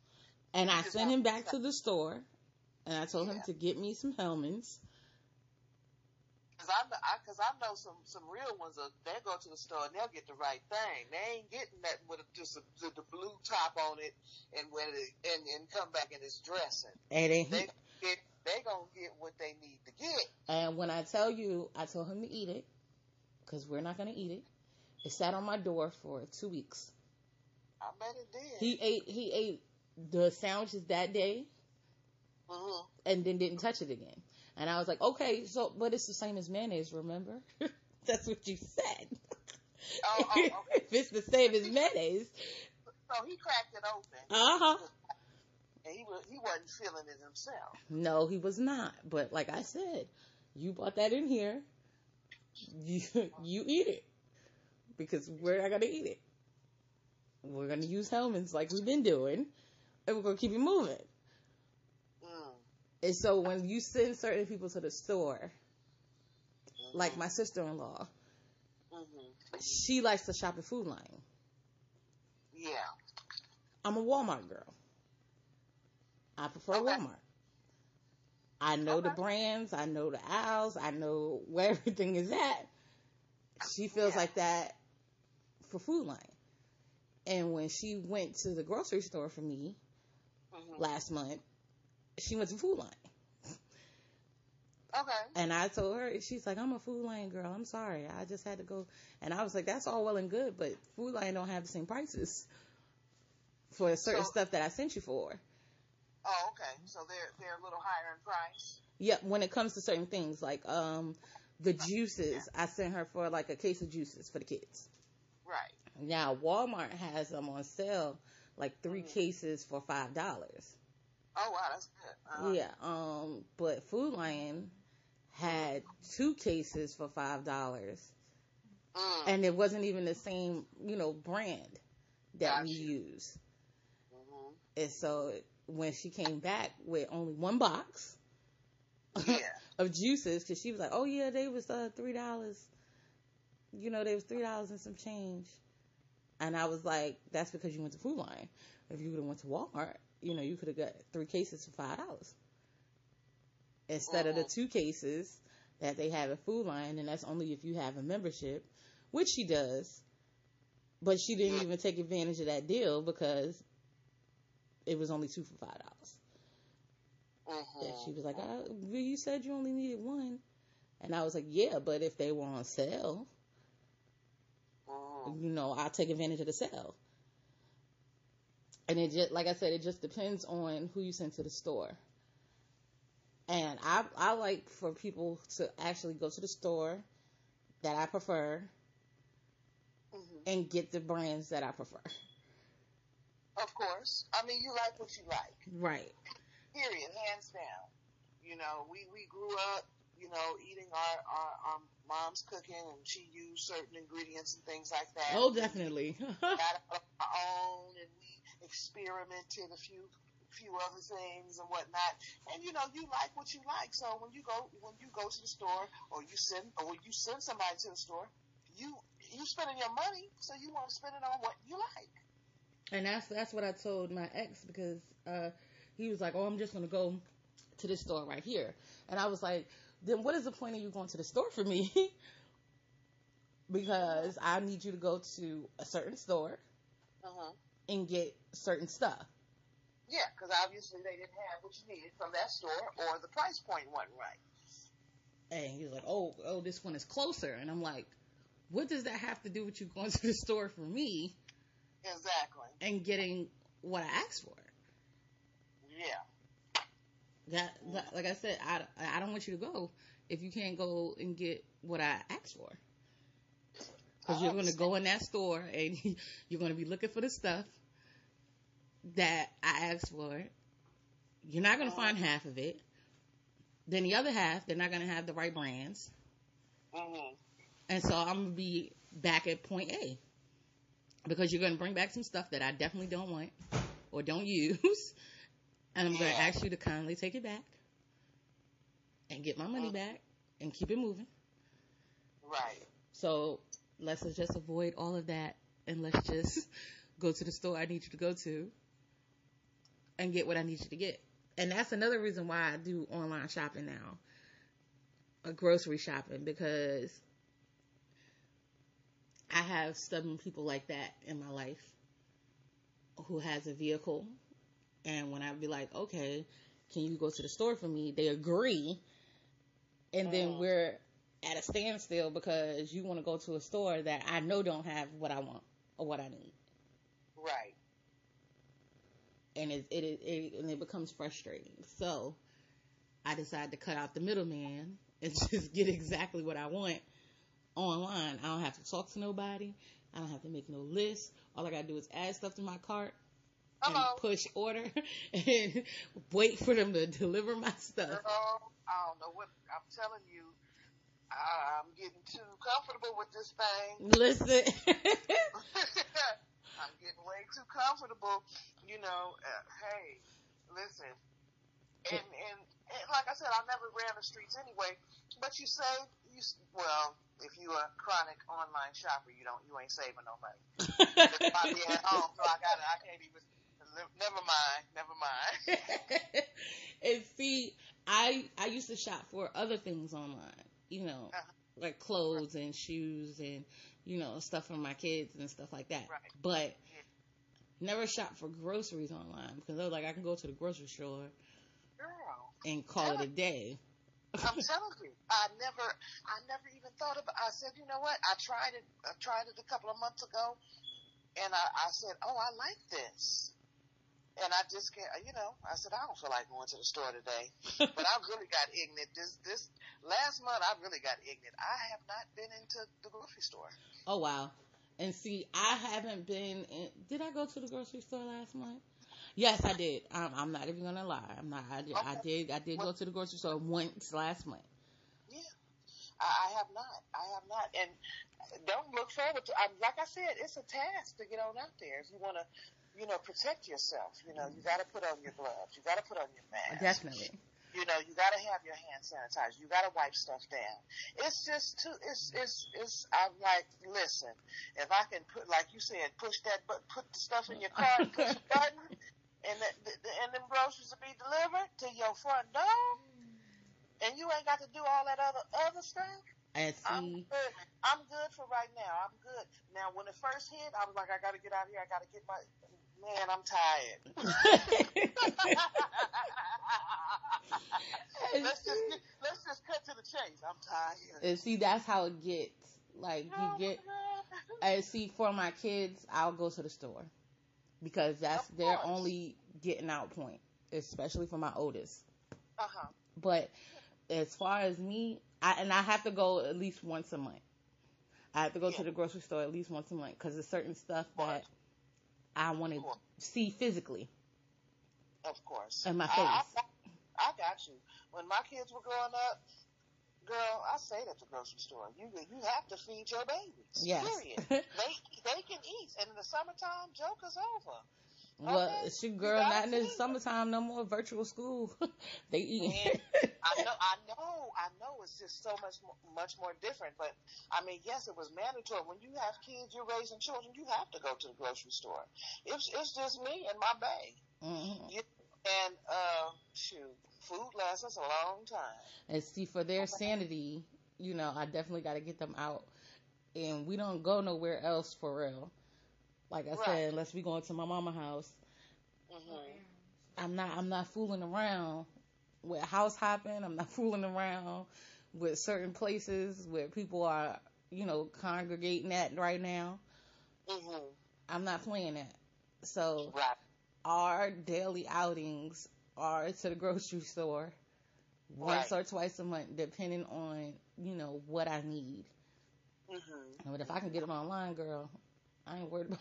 and i He just sent him back to the store and i told him to get me some Hellmann's Cause I, I, cause I know some, some real ones. Are, they go to the store and they'll get the right thing. They ain't getting that with a, just a, the, the blue top on it and when it, and, and come back and it's dressing. and then They get, they gonna get what they need to get. and when i tell you i told him to eat it because we're not going to eat it it sat on my door for two weeks I bet it did. he ate he ate the sandwiches that day Mhm. and then didn't touch it again. And I was like, okay, so but it's the same as mayonnaise, remember? *laughs* That's what you said. Oh, oh, okay. *laughs* if it's the same as mayonnaise, So he cracked it open. uh huh. And he was he wasn't feeling it himself. No, he was not. But like I said, you brought that in here. *laughs* You you eat it because we're not gonna eat it. We're gonna use Hellmann's like we've been doing, and we're gonna keep it moving. Mm. And so when you send certain people to the store, Mhm. like my sister-in-law, Mhm. she likes to shop at Food Lion. Yeah. I'm a Walmart girl. I prefer Okay. Walmart. I know the brands, I know the aisles, I know where *laughs* everything is at. She feels Yeah. like that for Food Lion. And when she went to the grocery store for me Mhm. last month, she went to Food Lion. Okay. And I told her, she's like, I'm a Food Lion girl. I'm sorry. I just had to go. And I was like, that's all well and good, but Food Lion don't have the same prices for certain So- stuff that I sent you for. Oh, okay. So they're they're a little higher in price. Yep, when it comes to certain things like um the juices, I sent her for like a case of juices for the kids. Right. Now Walmart has them on sale, like 3 Mhm. cases for five dollars. Oh wow, that's good. Uh-huh. Yeah, um, but Food Lion had two cases for five dollars, Mm. and it wasn't even the same, you know, brand that we Gotcha. use. Mhm. And so when she came back with only one box, Yeah. *laughs* of juices because she was like, "Oh yeah, they was uh, three dollars. You know, they was three dollars and some change." And I was like, "That's because you went to Food Lion. If you would have went to Walmart, you know, you could have got three cases for five dollars instead of the Mhm. two cases that they have at Food Lion, and that's only if you have a membership, which she does. But she didn't even take advantage of that deal because it was only two for five dollars. Mhm. And she was like, uh, you said you only needed one. And I was like, yeah, but if they were on sale. You know, I'll take advantage of the sale. And it just, like I said, it just depends on who you send to the store. And I, I like for people to actually go to the store that I prefer Mhm. and get the brands that I prefer. Of course. I mean, you like what you like. Right. Period. Hands down. You know, we we grew up, you know, eating our our, our mom's cooking, and she used certain ingredients and things like that. Oh, definitely. *laughs* got our own and we experimented a few few other things and whatnot. And you know, you like what you like. So when you go when you go to the store or you send or when you send somebody to the store, you you spending your money, so you want to spend it on what you like. And that's that's what I told my ex because uh, he was like, "Oh, I'm just gonna go to this store right here," and I was like, "Then what is the point of you going to the store for me?" *laughs* because I need you to go to a certain store Uh-huh. and get certain stuff. Yeah, because obviously they didn't have what you needed from that store, or the price point wasn't right. And he was like, "Oh, oh, this one is closer," and I'm like, "What does that have to do with you going *laughs* to the store for me Exactly. and getting what I asked for?" Yeah. That, like I said, I, I don't want you to go if you can't go and get what I asked for. Because you're going to go in that store and *laughs* you're going to be looking for the stuff that I asked for. You're not going to find half of it. Then the other half, they're not going to have the right brands. Mm-hmm. And so I'm going to be back at point A. Because you're going to bring back some stuff that I definitely don't want or don't *laughs* use. And I'm going to ask you to kindly take it back and get my money Mhm. back and keep it moving. Right. So let's just avoid all of that and let's just *laughs* go to the store I need you to go to and get what I need you to get. And that's another reason why I do online shopping now, a grocery shopping, because I have stubborn people like that in my life who has a vehicle. And when I'd be like, okay, can you go to the store for me? They agree. And then Mhm. we're at a standstill because you want to go to a store that I know don't have what I want or what I need. Right. and it, it, it, it and it becomes frustrating. So I decided to cut out the middleman *laughs* and just get exactly what I want online. I don't have to talk to nobody. I don't have to make no list. All I gotta do is add stuff to my cart and Uh-oh. push order *laughs* and wait for them to deliver my stuff. Girl, I don't know what I'm telling you. I'm getting too comfortable with this thing. Listen. *laughs* *laughs* I'm getting way too comfortable. You know, uh, hey, listen. And, and and like I said, I never ran the streets anyway. But you save you well. If you a chronic online shopper, you don't you ain't saving no money. I be at home, so I got I can't even. Never mind. Never mind. *laughs* *laughs* and see, I I used to shop for other things online, you know, Uh-huh. like clothes and shoes and you know stuff for my kids and stuff like that. Right. But never shop for groceries online because I was like, I can go to the grocery store Girl. and call it a day. I'm *laughs* telling you, I never, I never even thought about. I said, you know what? I tried it. I tried it a couple of months ago, and I, I said, oh, I like this, and I just can't. You know, I said, I don't feel like going to the store today, *laughs* but I really got ignorant. This, this last month, I really got ignorant. I have not been into the grocery store. Oh wow. And see, I haven't been in, did I go to the grocery store last month? Yes, I did. I'm, I'm not even gonna lie. I'm not. I did. I did. I did go to the grocery store once last month. Yeah, I, I have not. I have not, and don't look forward to. I, like I said, it's a task to get on out there if you want to, you know, protect yourself. You know, you got to put on your gloves. You got to put on your mask. Definitely. You know, you got to have your hand sanitized. You got to wipe stuff down. It's just too. It's it's it's. I'm like, listen, if I can put, like you said, push that, but put the stuff in your car, and push the *laughs* button, and the, the, the, and them groceries will be delivered to your front door, and you ain't got to do all that other other stuff. And I'm see, good. I'm good for right now. I'm good. Now, when it first hit, I was like, I got to get out of here. I got to get my. Man, I'm tired. *laughs* *laughs* let's just get, let's just cut to the chase. I'm tired. and see, that's how it gets. Like you get. And see, for my kids, I'll go to the store because that's their only getting out point, especially for my oldest. Uh huh. But as far as me, I and I have to go at least once a month. I have to go to the grocery store at least once a month because there's certain stuff that I want to see physically Of course. in my I, face. I, I got you. When my kids were growing up, girl, I stayed at the grocery store. You you have to feed your babies. Yes. Period. *laughs* they they can eat, and in the summertime, joke is over. Well, Okay. You girl, not in the summertime, no more virtual school. *laughs* they eat. I know, I know, I know. It's just so much, mo- much more different. But I mean, yes, it was mandatory. When you have kids, you're raising children. You have to go to the grocery store. It's it's just me and my bae. Mhm. You, and uh, shoot, food lasts us a long time. And see, for their sanity, you know, I definitely got to get them out. And we don't go nowhere else for real. Like I Right. said, unless we going to my mama house. hmm I'm not I'm not fooling around with house hopping. I'm not *laughs* fooling around with certain places where people are, you know, congregating at right now. hmm I'm not playing that. So Right. our daily outings are to the grocery store once Right. or twice a month, depending on, you know, what I need. hmm But if I can get it online, girl, I ain't worried about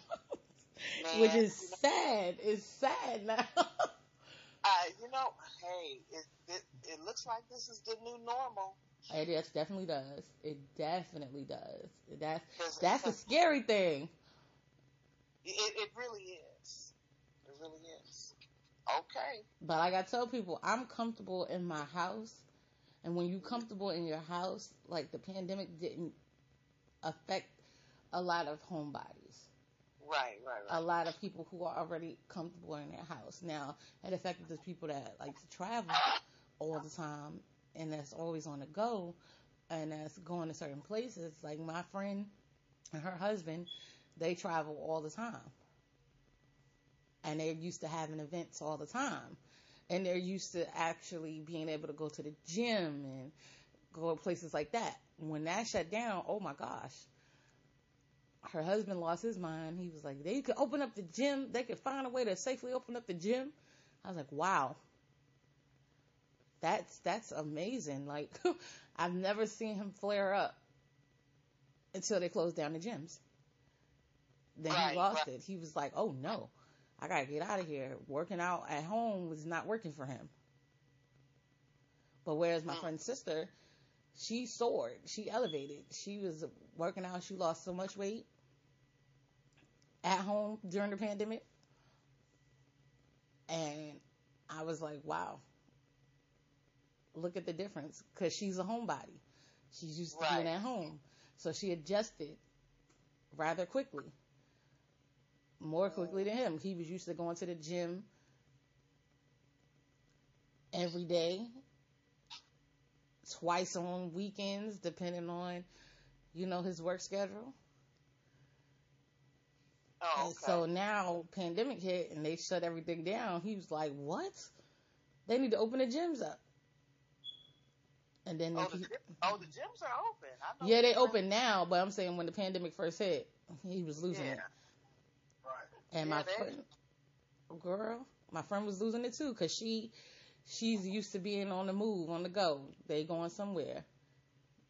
Man, Which is you know, sad. It's sad now. I, *laughs* uh, you know, hey, it, it it looks like this is the new normal. It yes, definitely does. It definitely does. That's that's a scary thing. It, it really is. It really is. Okay. But like I tell people, I'm comfortable in my house, and when you comfortable in your house, like the pandemic didn't affect a lot of homebodies. Right, right, right. A lot of people who are already comfortable in their house. Now, affected the people that like to travel all the time and that's always on the go and that's going to certain places. Like my friend and her husband, they travel all the time. And they're used to having events all the time. And they're used to actually being able to go to the gym and go places like that. When that shut down, oh my gosh. Her husband lost his mind. He was like, they could open up the gym. They could find a way to safely open up the gym. I was like, wow. That's that's amazing. Like *laughs* I've never seen him flare up until they closed down the gyms. Then he lost it. He was like, "Oh no, I gotta get out of here. Working out at home was not working for him." But whereas my friend's sister, she soared. She elevated. She was working out. She lost so much weight at home during the pandemic. And I was like, wow, look at the difference. Because she's a homebody. She's used to Right. being at home. So she adjusted rather quickly. More quickly than him. He was used to going to the gym every day, twice on weekends, depending on, you know, his work schedule. Oh, And so now pandemic hit and they shut everything down. He was like, "What? They need to open the gyms up." And then oh, the, gym- oh, the gyms are open. I know yeah, they are open now, but I'm saying when the pandemic first hit, he was losing Yeah. it. Right. And Yeah, my friend, girl, my friend was losing it too because she, she's used to being on the move, on the go. They going somewhere.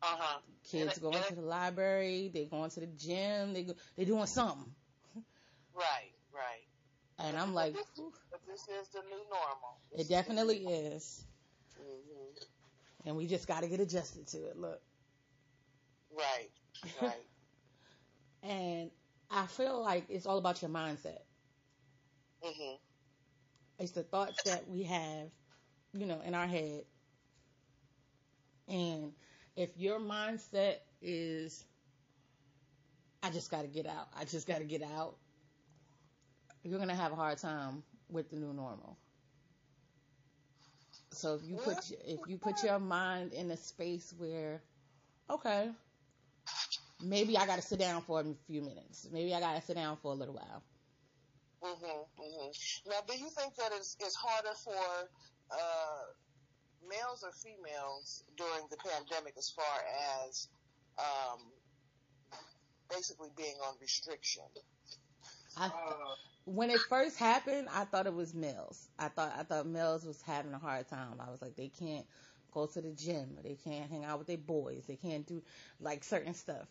Uh huh. Kids going to the library. They going to the gym. They go, they doing something. Right. Right. And I'm like, But this is the new normal. This it definitely is. hmm And we just got to get adjusted to it. Look. Right. Right. *laughs* And I feel like it's all about your mindset. hmm It's the thoughts that we have, you know, in our head. And if your mindset is, I just got to get out, I just got to get out, you're going to have a hard time with the new normal. So if you put if you put your mind in a space where, okay, maybe I got to sit down for a few minutes, maybe I got to sit down for a little while. hmm hmm Now, do you think that it's, it's harder for uh, males or females during the pandemic as far as um, basically being on restriction? I when it first happened, I thought it was males. I thought I thought males was having a hard time. I was like, they can't go to the gym, they can't hang out with their boys, they can't do like certain stuff.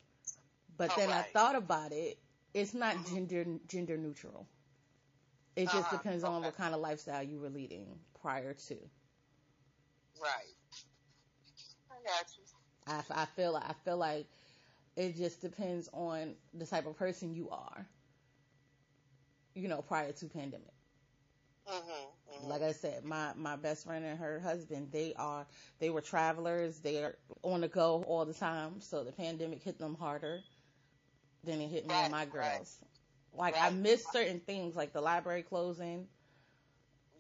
But then I thought about it. It's not gender gender neutral. It just Uh-huh, depends on okay. what kind of lifestyle you were leading prior to. Right. I got you. I, I feel I feel like it just depends on the type of person you are. You know, prior to pandemic. hmm hmm like I said, my my best friend and her husband, they are they were travelers. They are on the go all the time. So the pandemic hit them harder than it hit me and my Right, Like I Right. miss certain things, like the library closing.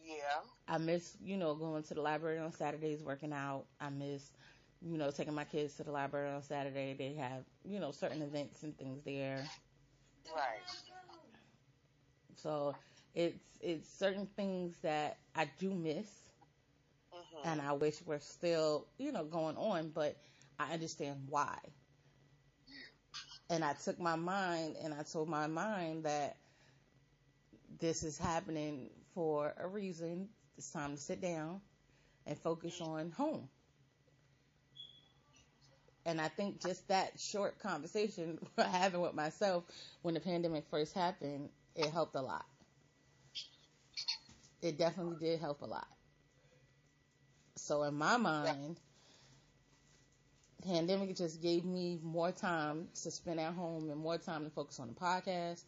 Yeah. I miss, you know, going to the library on Saturdays, working out. I miss, you know, taking my kids to the library on Saturday. They have, you know, certain events and things there. Right. So it's it's certain things that I do miss. hmm and I wish we're still, you know, going on, but I understand why. And I took my mind and I told my mind that this is happening for a reason. It's time to sit down and focus on home. And I think just that short conversation *laughs* having with myself when the pandemic first happened, it helped a lot. It definitely did help a lot. So in my mind, pandemic just gave me more time to spend at home and more time to focus on the podcast,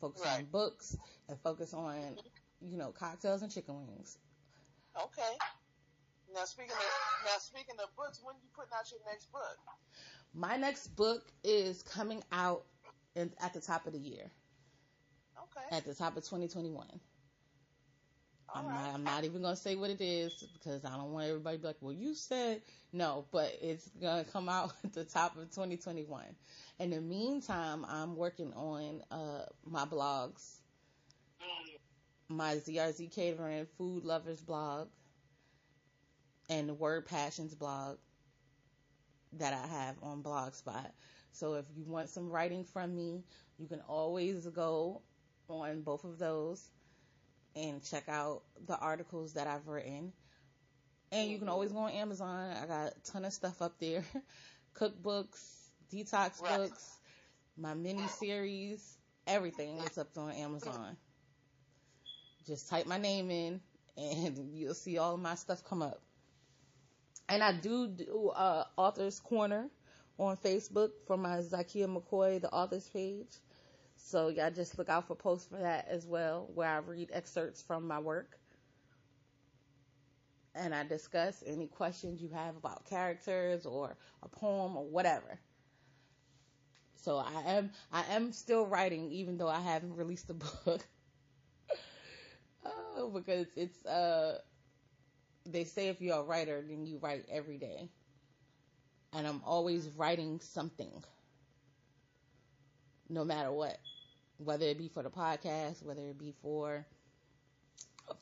focus on books, and focus on, you know, cocktails and chicken wings. Okay. Now speaking of now speaking of books, when are you putting out your next book? My next book is coming out in, at the top of the year, Okay. at the top of 2021. I'm right. not. I'm not even gonna say what it is because I don't want everybody to be like, "Well, you said no," but it's gonna come out *laughs* at the top of 2021. In the meantime, I'm working on uh, my blogs, my ZRZ Catering Food Lovers blog, and the Word Passions blog that I have on Blogspot. So if you want some writing from me, you can always go on both of those and check out the articles that I've written. And you can always go on Amazon. I got a ton of stuff up there *laughs* cookbooks, detox Right. books, my mini series, everything is up on Amazon. Just type my name in and *laughs* you'll see all of my stuff come up. And I do do uh, Author's Corner on Facebook for my Zakia McCoy, the author's page. So y'all just look out for posts for that as well, where I read excerpts from my work. And I discuss any questions you have about characters or a poem or whatever. So I am I am still writing even though I haven't released the *laughs* book. oh, because it's uh they say if you're a writer then you write every day. And I'm always writing something. No matter what. Whether it be for the podcast, whether it be for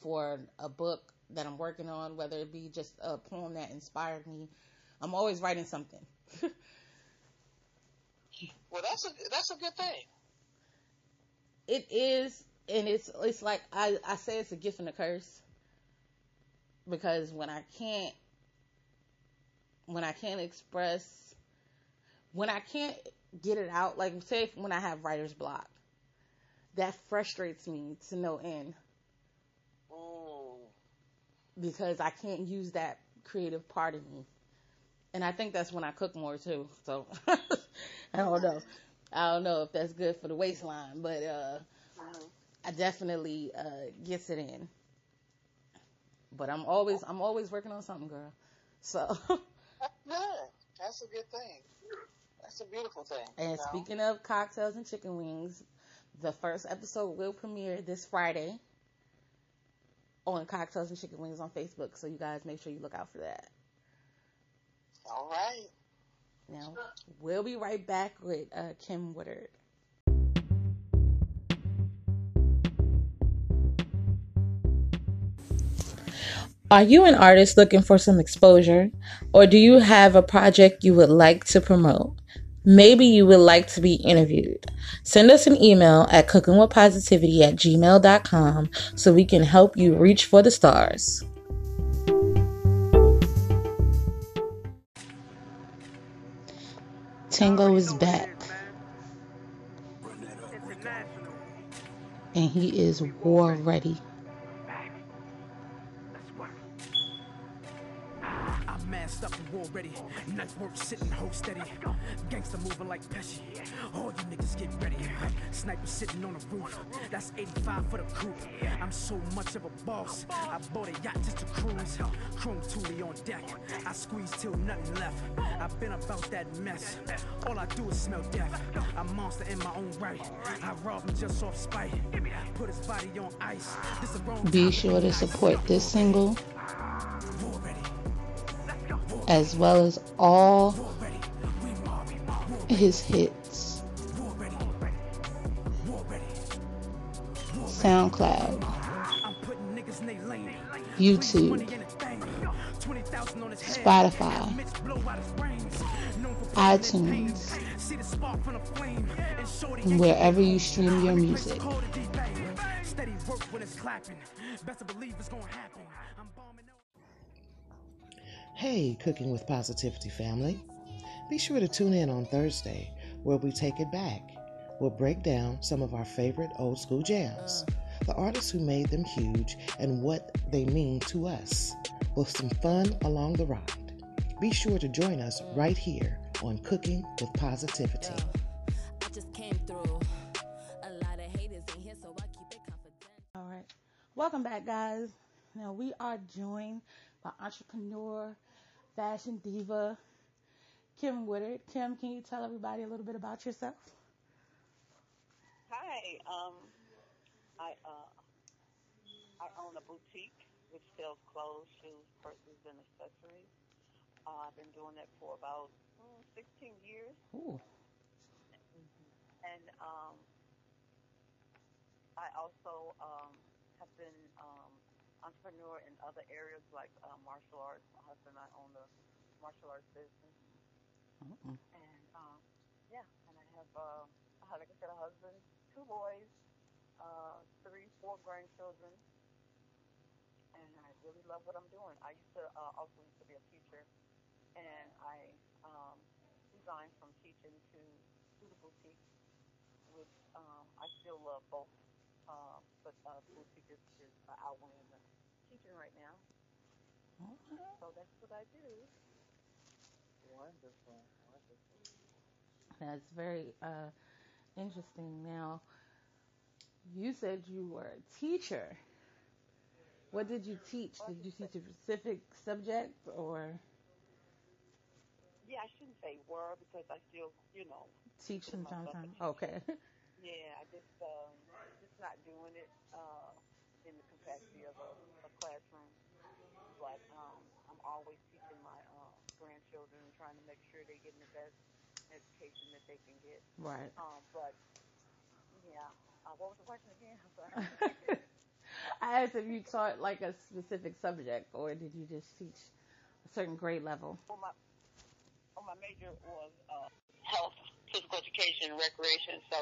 for a book that I'm working on, whether it be just a poem that inspired me. I'm always writing something. *laughs* Well, that's a that's a good thing. it is and it's it's like I, I say it's a gift and a curse because when I can't when I can't express when I can't get it out like say when I have writer's block that frustrates me to no end Ooh. because I can't use that creative part of me and I think that's when I cook more too so *laughs* I don't know I don't know if that's good for the waistline but uh Mhm. I definitely uh, gets it in. But I'm always I'm always working on something, girl. So That's good. That's a good thing. That's a beautiful thing. and you know? speaking of cocktails and chicken wings, the first episode will premiere this Friday on Cocktails and Chicken Wings on Facebook. So you guys make sure you look out for that. All right. Now we'll be right back with uh, Kim Woodard. Are you an artist looking for some exposure? Or do you have a project you would like to promote? Maybe you would like to be interviewed. Send us an email at cookingwithpositivity at gmail.com so we can help you reach for the stars. Tango is back. And he is war ready. Ready. Knife work sitting, hold steady. Gangster moving like Pesci. All you niggas get ready. Sniper sitting on the roof. That's 85 for the coupe. I'm so much of a boss. I bought a yacht just to cruise. Chrome Thule on deck. I squeeze till nothing left. I've been about that mess. All I do is smell death. I'm a monster in my own right. I rob him just off spite. Put his body on ice. This the wrong Be sure to support this single. As well as all his hits. SoundCloud. YouTube, Money in a thing. 20,000 on his head. Spotify, iTunes, wherever you stream your music. call it D-Bang. Steady work when it's clapping. Best to believe it's gonna happen. I'm bombing out. Hey, Cooking with Positivity family. Be sure to tune in on Thursday where we take it back. We'll break down some of our favorite old school jams, the artists who made them huge, and what they mean to us, with some fun along the ride. Be sure to join us right here on Cooking with Positivity. I just came through. A lot of haters in here, so I keep it confidential. All right. Welcome back, guys. Now we are joined by entrepreneur, fashion diva, Kim Woodard. Kim, can you tell everybody a little bit about yourself? Hi, um, I uh, I own a boutique which sells clothes, shoes, purses, and accessories. Uh, I've been doing that for about mm, 16 years, Ooh. and um, I also um, have been um, entrepreneur in other areas like uh, martial arts. My husband and I own a martial arts business, Mm-mm. and um, yeah, and I have, uh, like I said, a husband, two boys, uh, three, four grandchildren, and I really love what I'm doing. I used to uh, also used to be a teacher, and I um, resigned from teaching to to the boutique, which I still love both. But uh, the boutique is, is uh, outweighing the teaching right now. Okay. So that's what I do. Wonderful, wonderful. That's very uh, interesting. Now, you said you were a teacher. What did you teach? Did you teach a specific subject or Yeah, I shouldn't say were because I still, you know, teach from time to time? Okay. *laughs* yeah, I just um, just not doing it uh, in the capacity of a, a classroom. But um, I'm always teaching my uh, grandchildren and trying to make sure they're getting the best education that they can get. right. Um, but yeah, uh, what was the question again? *laughs* I asked if you taught like a specific subject or did you just teach a certain grade level? well, my well, my major was uh, health, physical education, and recreation. So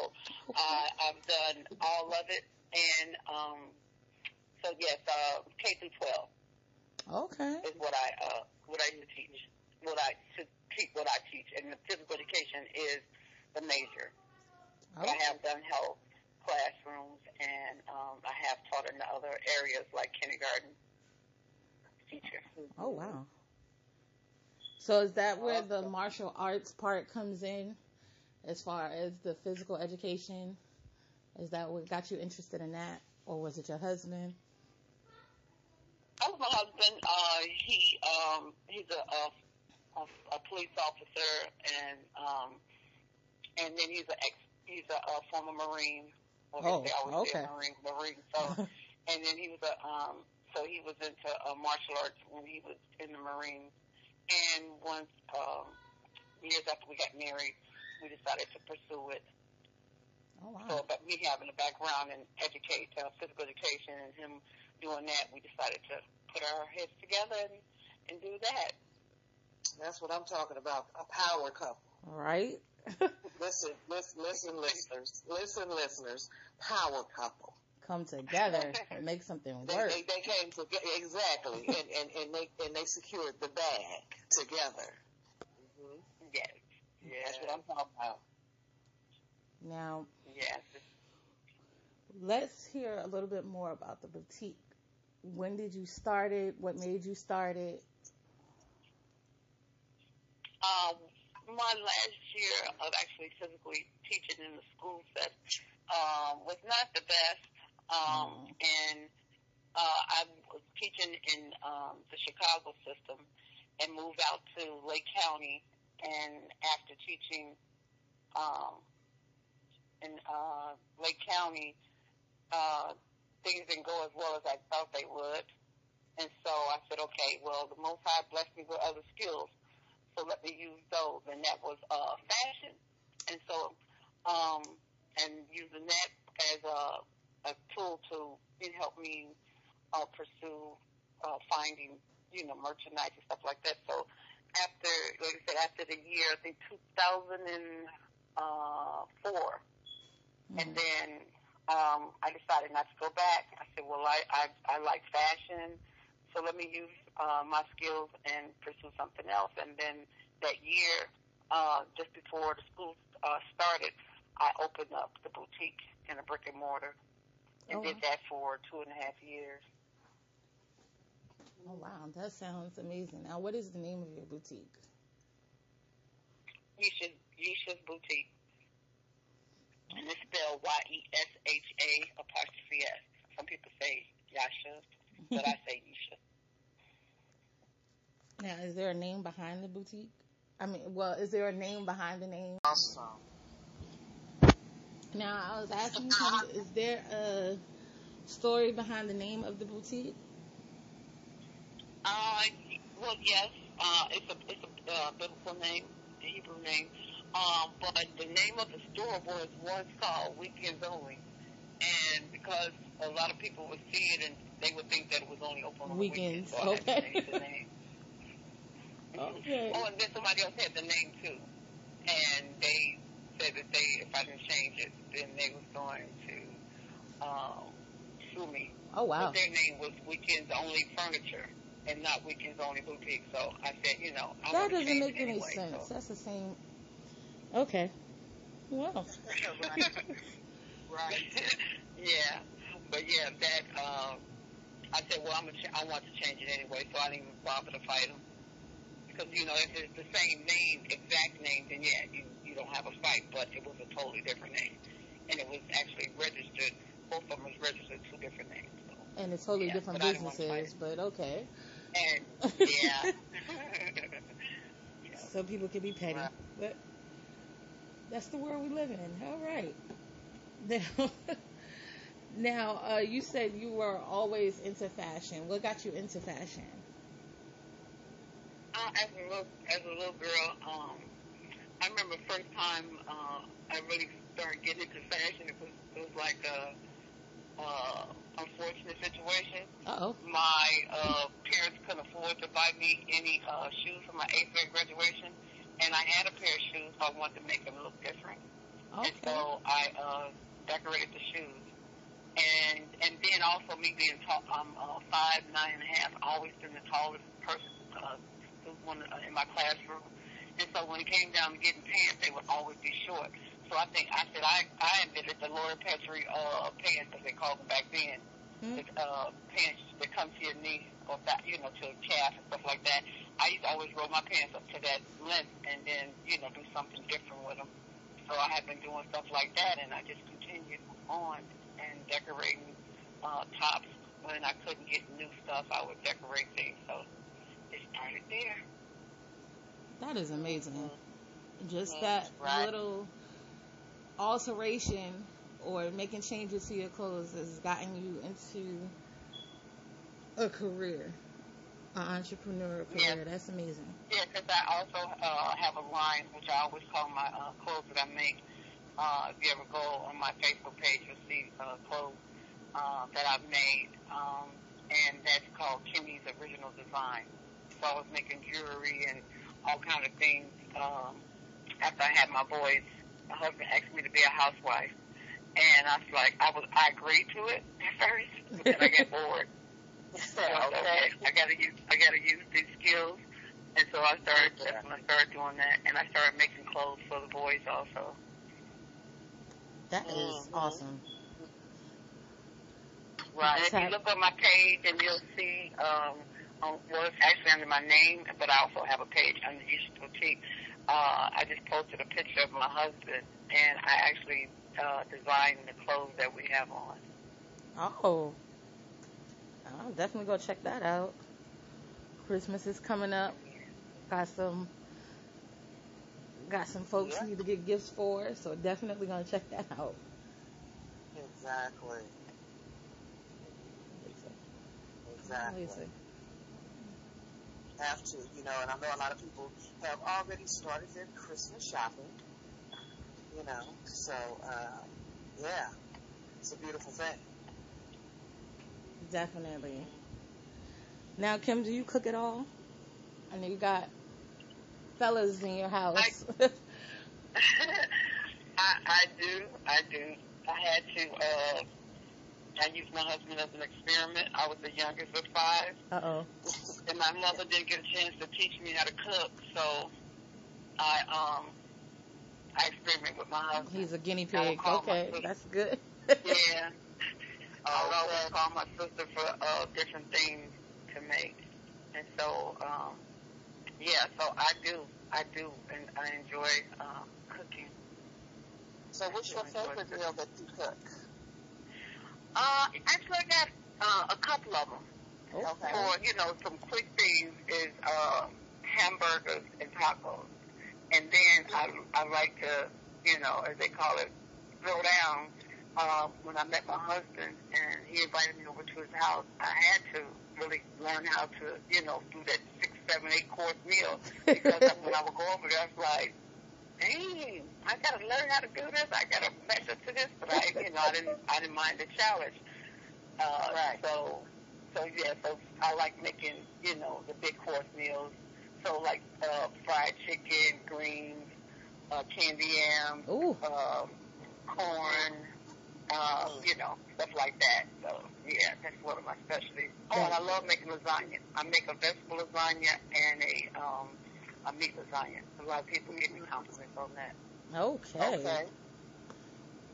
uh, I've done all of it, and um, so yes, uh, K through 12 Okay. is what I uh, what I teach. What I to teach what I teach, and the physical education is the major. But I have done health classrooms, and um, I have taught in the other areas like kindergarten teacher. Oh wow. So is that where the martial arts part comes in as far as the physical education? Is that what got you interested in that? Or was it your husband? That was my husband. Uh, he um, he's a, a, a, a police officer, and um, and then he's a ex, he's a, a former Marine. Well, Oh, always say okay. Marine, Marine. So, *laughs* and then he was a um, so he was into uh, martial arts when he was in the Marines. And once um, years after we got married, we decided to pursue it. Oh So, but me having a background in educate, uh, physical education, and him doing that, we decided to put our heads together and, and do that. That's what I'm talking about. A power couple. Right? *laughs* Listen, listen, listen, listeners. Listen, listeners. Power couple. Come together and make something *laughs* They, work. they, they came together exactly, and, and, and they and they secured the bag together. Yes. That's what I'm talking about. Now, Yes. let's hear a little bit more about the boutique. When did you start it? What made you start it? Um, my last year of actually physically teaching in the school set um, was not the best. Um, and uh, I was teaching in um, the Chicago system and moved out to Lake County. And after teaching um, in uh, Lake County, uh, things didn't go as well as I thought they would. And so I said, okay, well, the Most High blessed me with other skills so let me use those, and that was uh, fashion. And so, um, and using that as a, a tool to it help me uh, pursue uh, finding, you know, merchandise and stuff like that. So after, like I said, after the year, I think 2004, and then um, I decided not to go back. I said, well, I, I, I like fashion, so let me use uh, my skills and pursue something else. And then that year, uh, just before the school uh, started, I opened up the boutique in a brick and mortar and Oh, did that for two and a half years. Oh wow, that sounds amazing. Now, what is the name of your boutique? Yesha's, Yesha's Boutique. And it's spelled Y-E-S-H-A apostrophe S. Some people say Yasha, but I say Yesha. *laughs* Now, is there a name behind the boutique? I mean, well, is there a name behind the name? Awesome. Now, I was asking him, is there a story behind the name of the boutique? Uh, well, yes. Uh, it's a it's a uh, biblical name, a Hebrew name. Um, but the name of the store was once called Weekends Only, and because a lot of people would see it and they would think that it was only open on Weekends, weekends, so I had to okay. the name. Okay. Oh, and then somebody else had the name too, and they said that they, if I didn't change it, then they was going to um, sue me. Oh wow. But their name was Weekends Only Furniture and not Weekends Only Boutique. So I said, you know, I That doesn't make any anyway, sense. So. That's the same. Okay. Well. *laughs* right. *laughs* yeah. But yeah, that um, I said, well, I'm gonna ch- I want to change it anyway, so I didn't even bother to fight them. Because you know, if it's the same name, exact name, then yeah, you you don't have a fight. But it was a totally different name, and it was actually registered. Both of them was registered two different names. So. And it's totally Yeah, different but I to businesses, but okay. Yeah. *laughs* Some people can be petty, Right. but that's the world we live in. All right. Now, *laughs* now uh, you said you were always into fashion. What got you into fashion? Uh, as a little as a little girl, um, I remember first time uh, I really started getting into fashion. It was it was like a uh, unfortunate situation. Uh oh. My uh, parents couldn't afford to buy me any uh, shoes for my eighth grade graduation, and I had a pair of shoes, so I wanted to make them look different. Okay. And so I uh, decorated the shoes. And and then also me being tall, I'm uh, five nine and a half. Always been the tallest person uh, one uh, in my classroom. And so when it came down to getting pants, they would always be short. So I think I said I I invented the Laura Petrie uh, pants as they called them back then. Hmm. The uh, pants that come to your knee or back, you know, to a calf and stuff like that. I used to always roll my pants up to that length and then you know do something different with them. So I have been doing stuff like that, and I just continued on and decorating uh, tops. When I couldn't get new stuff, I would decorate things. So it started there. That is amazing. Just Mhm, that right. little alteration or making changes to your clothes has gotten you into a career, an entrepreneur Yeah. career. That's amazing. Yeah, because I also uh, have a line which I always call my uh, clothes that I make. Uh, if you ever go on my Facebook page, you'll see uh, clothes uh, that I've made, um, and that's called Kimmy's Original Design. So I was making jewelry and all kind of things. Um, after I had my boys, my husband asked me to be a housewife, and I was like, I was, I agreed to it *laughs* at first, but then I got bored. So I okay, I gotta use, I gotta use these skills. And so I started, that's when I started doing that, and I started making clothes for the boys also. That is Mhm. awesome. Right. If you look on my page, and you'll see, um, on, well, it's actually under my name, but I also have a page under East Boutique. Uh, I just posted a picture of my husband, and I actually uh, designed the clothes that we have on. Oh, I'll definitely go check that out. Christmas is coming up. Got some, got some folks Yeah. need to get gifts for, so definitely gonna check that out. Exactly. Exactly. Amazing. Have to, you know, and I know a lot of people have already started their Christmas shopping. You know, so uh, yeah, it's a beautiful thing. Definitely. Now, Kim, do you cook at all? I know you got fellas in your house. I, *laughs* *laughs* I do, I do. I had to, uh, I used my husband as an experiment. I was the youngest of five. uh oh. *laughs* and my mother didn't get a chance to teach me how to cook, so I um I experiment with my husband. He's a guinea pig. Okay, that's good. *laughs* Yeah. *laughs* I would always call my sister for uh different things to make. And so, um yeah, so I do. I do and I enjoy um cooking. So, what's your favorite meal that you cook? Uh actually I got uh, a couple of them. Okay. for you know some quick things is um, hamburgers and tacos, and then I I like to you know as they call it throw down. Um, when I met my husband and he invited me over to his house, I had to really learn how to you know do that six, seven, eight course meal *laughs* because when I would go over there, I was like. Dang, I gotta learn how to do this. I gotta measure to this, but I, you know, I didn't, I didn't mind the challenge. Uh, Right. So, so yeah, so I like making, you know, the big course meals. So like uh, fried chicken, greens, uh, candy yam, Ooh. um, corn, uh, you know, stuff like that. So yeah, that's one of my specialties. Oh, and I love making lasagna. I make a vegetable lasagna and a um, a meat lasagna. A lot of people give me compliments on that. Okay. Okay.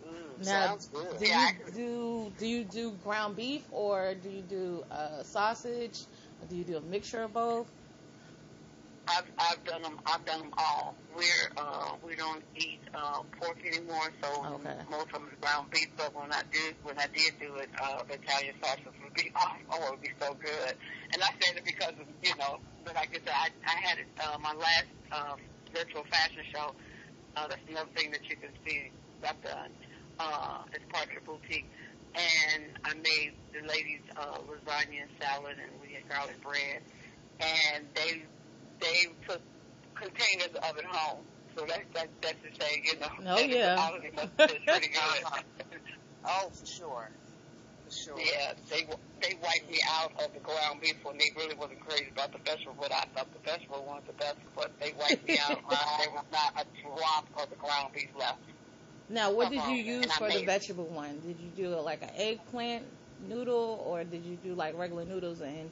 Mm, Now, sounds good. do Yeah, you do do you do ground beef or do you do uh, sausage? Or do you do a mixture of both? I've I've done them. I've done them all. We're uh, we don't eat uh, pork anymore, so Okay. most of them is ground beef. But when I did when I did do it, uh, the Italian sausage would be *laughs* oh, oh it would be so good. And I said it because of you know, but I said, I I had it uh, my last uh, virtual fashion show. Uh, that's another thing that you can see I've done uh, as part of the boutique. And I made the ladies uh, lasagna and salad, and we had garlic bread. And they they took containers of it home. So that's that, that's to say, you know, Oh, yeah. quality must have pretty good. *laughs* Oh, for sure. For sure. yeah, they they wiped me out of the ground beef when they really wasn't crazy about the vegetable, but I thought the vegetable was the best. But they wiped me out. *laughs* there was not a drop of the ground beef left. Now, what did you Uh-huh. use for the made- vegetable one? Did you do like an eggplant noodle or did you do like regular noodles and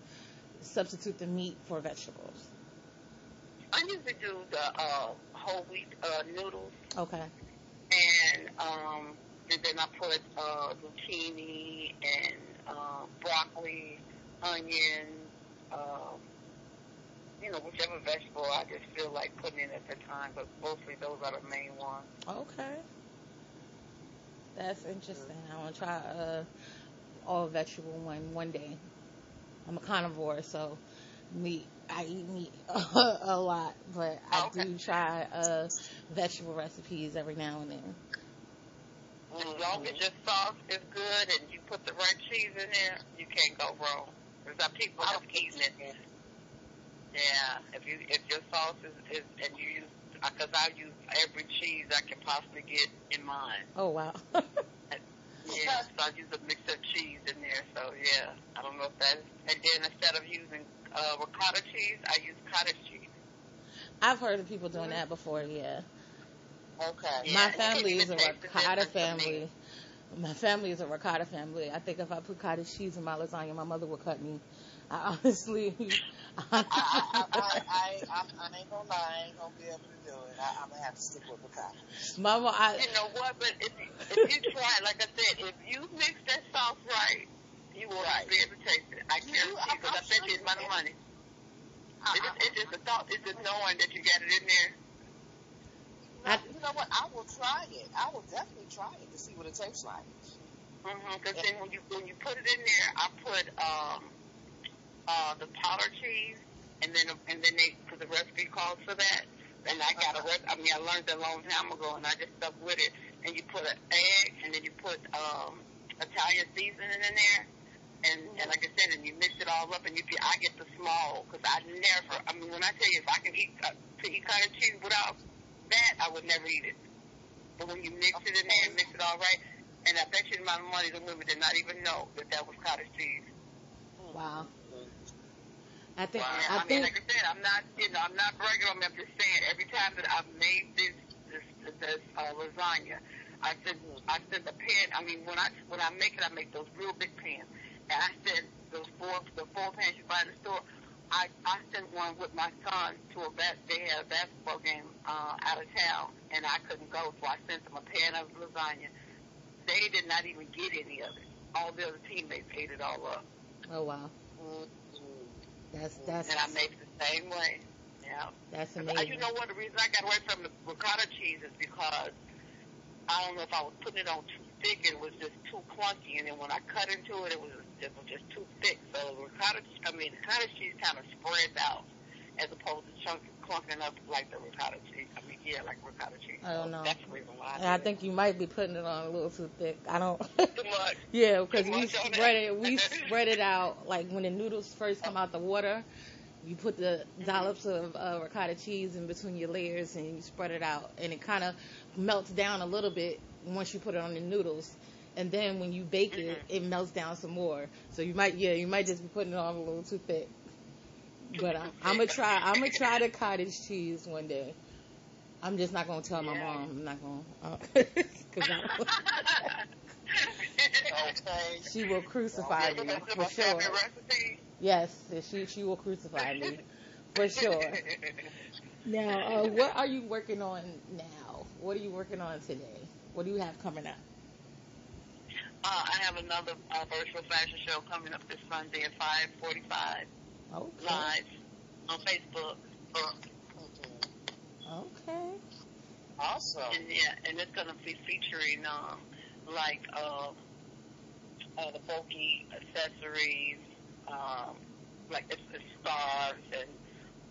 substitute the meat for vegetables? I usually do the uh, whole wheat uh, noodles. Okay. and um, and then I put uh, zucchini and uh, broccoli, onion, um, you know, whichever vegetable I just feel like putting in at the time. But mostly those are the main ones. Okay. That's interesting. I want to try a all vegetable one one day. I'm a carnivore, so meat. I eat meat *laughs* a lot, but I Okay. do try uh, vegetable recipes every now and then. As long as your sauce is good and you put the right cheese in there, you can't go wrong. There's some people that's eating it. Yeah, if you if your sauce is, is and you use because I use every cheese I can possibly get in mine. Oh wow. *laughs* Yeah, so I use a mix of cheese in there. So yeah, I don't know if that. And then instead of using uh, ricotta cheese, I use cottage cheese. I've heard of people doing that before. Yeah. Okay. My you family is a even taste the ricotta difference to me. family. My family is a ricotta family. I think if I put cottage cheese in my lasagna, my mother would cut me. I *laughs* honestly, *laughs* I, I, I, I, I, ain't gonna lie, I ain't gonna be able to do it. I, I'm gonna have to stick with ricotta. Mama, I, You know what? But if if you try, like I said, if you mix that sauce right, you will Right. be able to taste it. I guarantee I'm- because I bet you you it's my can. money. I, It's just, it's just a thought. It's just knowing that you got it in there. I, you know what? I will try it. I will definitely try it to see what it tastes like. Mhm. Because then when you when you put it in there, I put um uh the powder cheese, and then and then they put the recipe calls for that. And I got a rec- I mean I learned that a long time ago, and I just stuck with it. And you put an egg, and then you put um Italian seasoning in there. And, and like I said, and you mix it all up, and you I get the small because I never. I mean, when I tell you, if I can eat uh, to eat cottage cheese without that, I would never eat it. But when you mix it in there and mix it all right, and I bet you the amount of money the women did not even know that that was cottage cheese. wow. I think, And I I mean, think, like I said, I'm not, you know, I'm not bragging on me. I'm just saying, every time that I've made this, this, this uh, lasagna, I send, I send a pan. I mean, when I when I make it, I make those real big pans, and I send those four, the four pans you buy in the store. I I sent one with my son to a bas They had a basketball game uh, out of town, and I couldn't go, so I sent them a pan of lasagna. They did not even get any of it. All the other teammates ate it all up. oh wow. That's, that's, and I make it the same way. Yeah. that's Uh, amazing. You know what? The reason I got away from the ricotta cheese is because I don't know if I was putting it on too thick. It was just too clunky, and then when I cut into it, it was it was just too thick. So ricotta, I mean, cottage cheese kind of spreads out as opposed to chunk clunking up like the ricotta cheese. I mean, yeah, like ricotta cheese. I don't So know. That's the reason why. And I think you might be putting it on a little too thick. I don't. too *laughs* much. yeah, because we spread it. We spread it out like when the noodles first come out the water. You put the dollops of uh, ricotta cheese in between your layers and you spread it out, and it kind of melts down a little bit once you put it on the noodles. And then when you bake it, it melts down some more. So you might, yeah, you might just be putting it on a little too thick. But I, I'm gonna try. I'm gonna try the cottage cheese one day. I'm just not gonna tell my mom. I'm not gonna, uh, *laughs* cause I, *laughs* Okay. she will crucify Yeah, me for sure. recipe. Yes, she she will crucify me for sure. *laughs* Now, uh, what are you working on now? What are you working on today? What do you have coming up? Uh, I have another uh, virtual fashion show coming up this Sunday at 5:45 Okay. live on Facebook. Okay. Awesome. And yeah, and it's gonna be featuring um like uh, uh the bulky accessories, um like it's, it's scarves and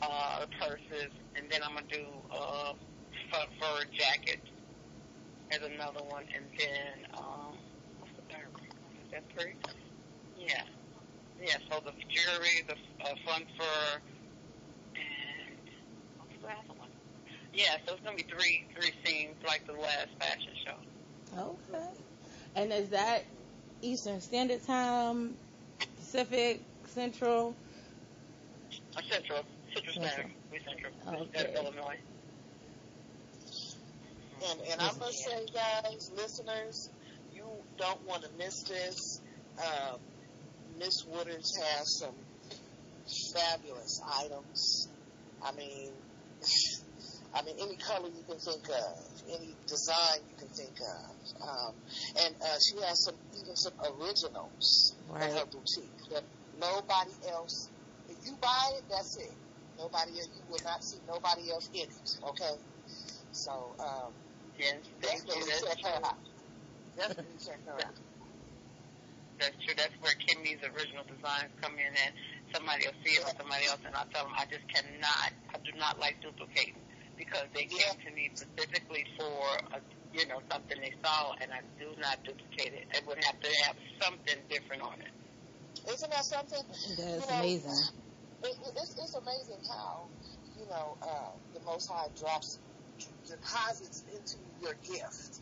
uh purses, and then I'm gonna do uh fur, fur jackets as another one, and then um what's the third one? Is that three? Yeah, yeah. So the jewelry, the uh, fun fur, and what's the other one? Yeah, so it's gonna be three three scenes like the last fashion show. Okay. And is that Eastern Standard Time, Pacific, Central? Uh, Central, Central Central. Standard, we Central, Okay. Illinois. And, and I must say, guys, listeners, you don't want to miss this. Um, Miss Woodards has some fabulous items. I mean, *laughs* I mean, any color you can think of, any design you can think of. Um, and uh, she has some even some originals in her boutique that nobody else. If you buy it, that's it. Nobody else. You will not see nobody else in it. Okay. So um, Yes, thank you. definitely check her out. Definitely check her. That's true. That's where Kimmy's original designs come in, and somebody will see it with somebody else, and I tell them I just cannot. I do not like duplicating because they came to me specifically for a, you know something they saw, and I do not duplicate it. It would have to have something different on it. Isn't that something? That's You know, amazing. It, it, it's, it's amazing how, you know, uh, the Most High drops deposits into your gift.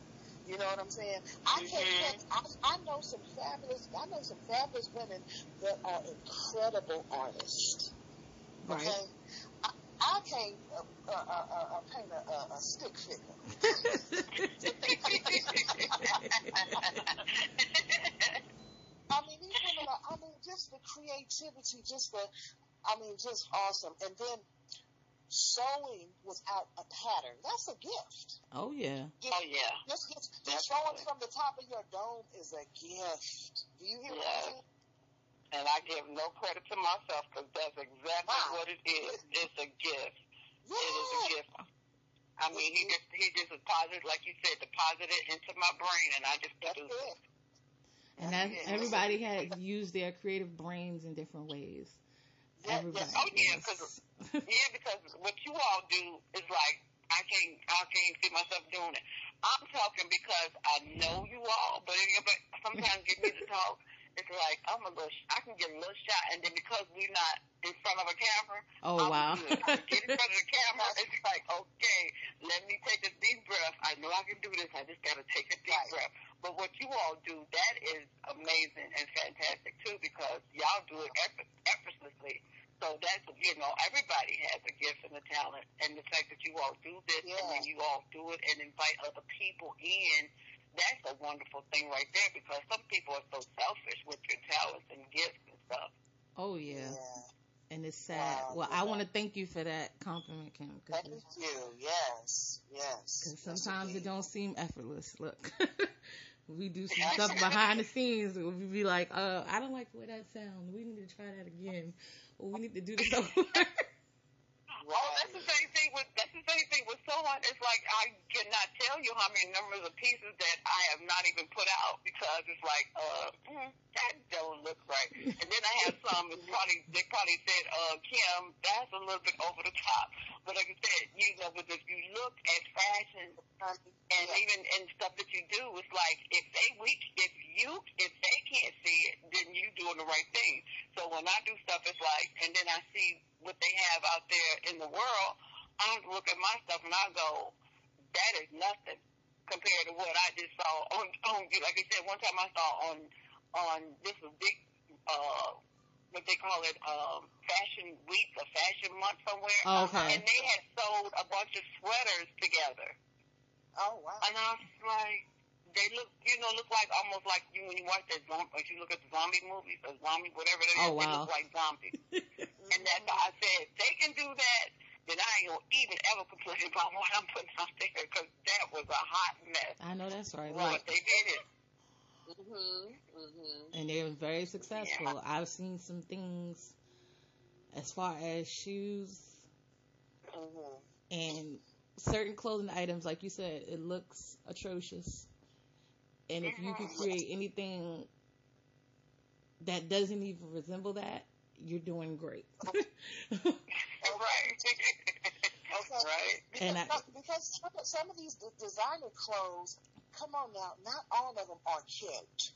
You know what I'm saying? I can't. Mhm. I, I know some fabulous. I know some fabulous women that are incredible artists. Right. Okay. I, I can't uh, uh, uh, uh, paint a, a, a stick figure. *laughs* I mean, these women are, I mean, just the creativity, just the, I mean, just awesome. And then sewing without a pattern, that's a gift. oh yeah. Just, oh yeah. just, just, just sewing from the top of your dome is a gift. Do you hear what I'm Yeah. saying? And I give no credit to myself because that's exactly Wow. what it is. It's a gift. It is a gift. I mean, he just he just deposited, like you said, deposited into my brain, and I just That's produce it. it. And that, Yeah. everybody has used their creative brains in different ways. Yeah, Everybody. Oh, yeah, 'cause- Yeah, because what you all do is like I can't I can't see myself doing it. I'm talking because I know you all, but, but sometimes you need to talk. It's like I'm a little, I can get a little shy, and then because we're not in front of a camera, oh I'm wow. good. I get in front of the camera. *laughs* It's like, okay, let me take a deep breath. I know I can do this. I just got to take a deep Right. breath. But what you all do, that is amazing and fantastic too, because y'all do it effort, effortlessly. So that's, you know, everybody has a gift and a talent. And the fact that you all do this and then you all do it and invite other people in, that's a wonderful thing right there because some people are so selfish with your talents and gifts and stuff. oh yeah. Yeah. And it's sad. Wow, well, yeah. I want to thank you for that compliment, Kim. Thank you. Yes. Yes. Because sometimes it don't seem effortless. Look, *laughs* we do some stuff behind the scenes. We be like, uh, I don't like the way that sounds. We need to try that again. We need to do this over. Oh, that's the with that's the same thing with sewing. It's like I cannot tell you how many numbers of pieces that I have not even put out because it's like, uh, mm, that don't look right. And then I have some that probably they probably said, uh, Kim, that's a little bit over the top. But like I said, you know, but if you look at fashion and even and stuff that you do, it's like if they we if you if they can't see it, then you doing the right thing. So when I do stuff, it's like, and then I see what they have out there in the world, I look at my stuff and I go, that is nothing compared to what I just saw on on like I said one time I saw on on this was big uh what they call it, um, fashion week or fashion month somewhere. Oh, okay. And they had sold a bunch of sweaters together. Oh wow. And I was like, they look, you know, look like almost like you when you watch that zombie, if you look at the zombie movies, or zombie, whatever it is, Oh, they wow. look like zombies. *laughs* and that's I said, they can do that, then I ain't gonna even ever complain about what I'm putting out there, because that was a hot mess. I know that's right. But Look, they did it. Mhm. Mhm. and they're very successful. I've seen some things as far as shoes Mhm. and certain clothing items, like you said, it looks atrocious. And if you could create anything that doesn't even resemble that, you're doing great. *laughs* Right. *laughs* Okay. right. *laughs* Because, I- some- because some, of- these d- designer clothes, come on now, not all of them are cute.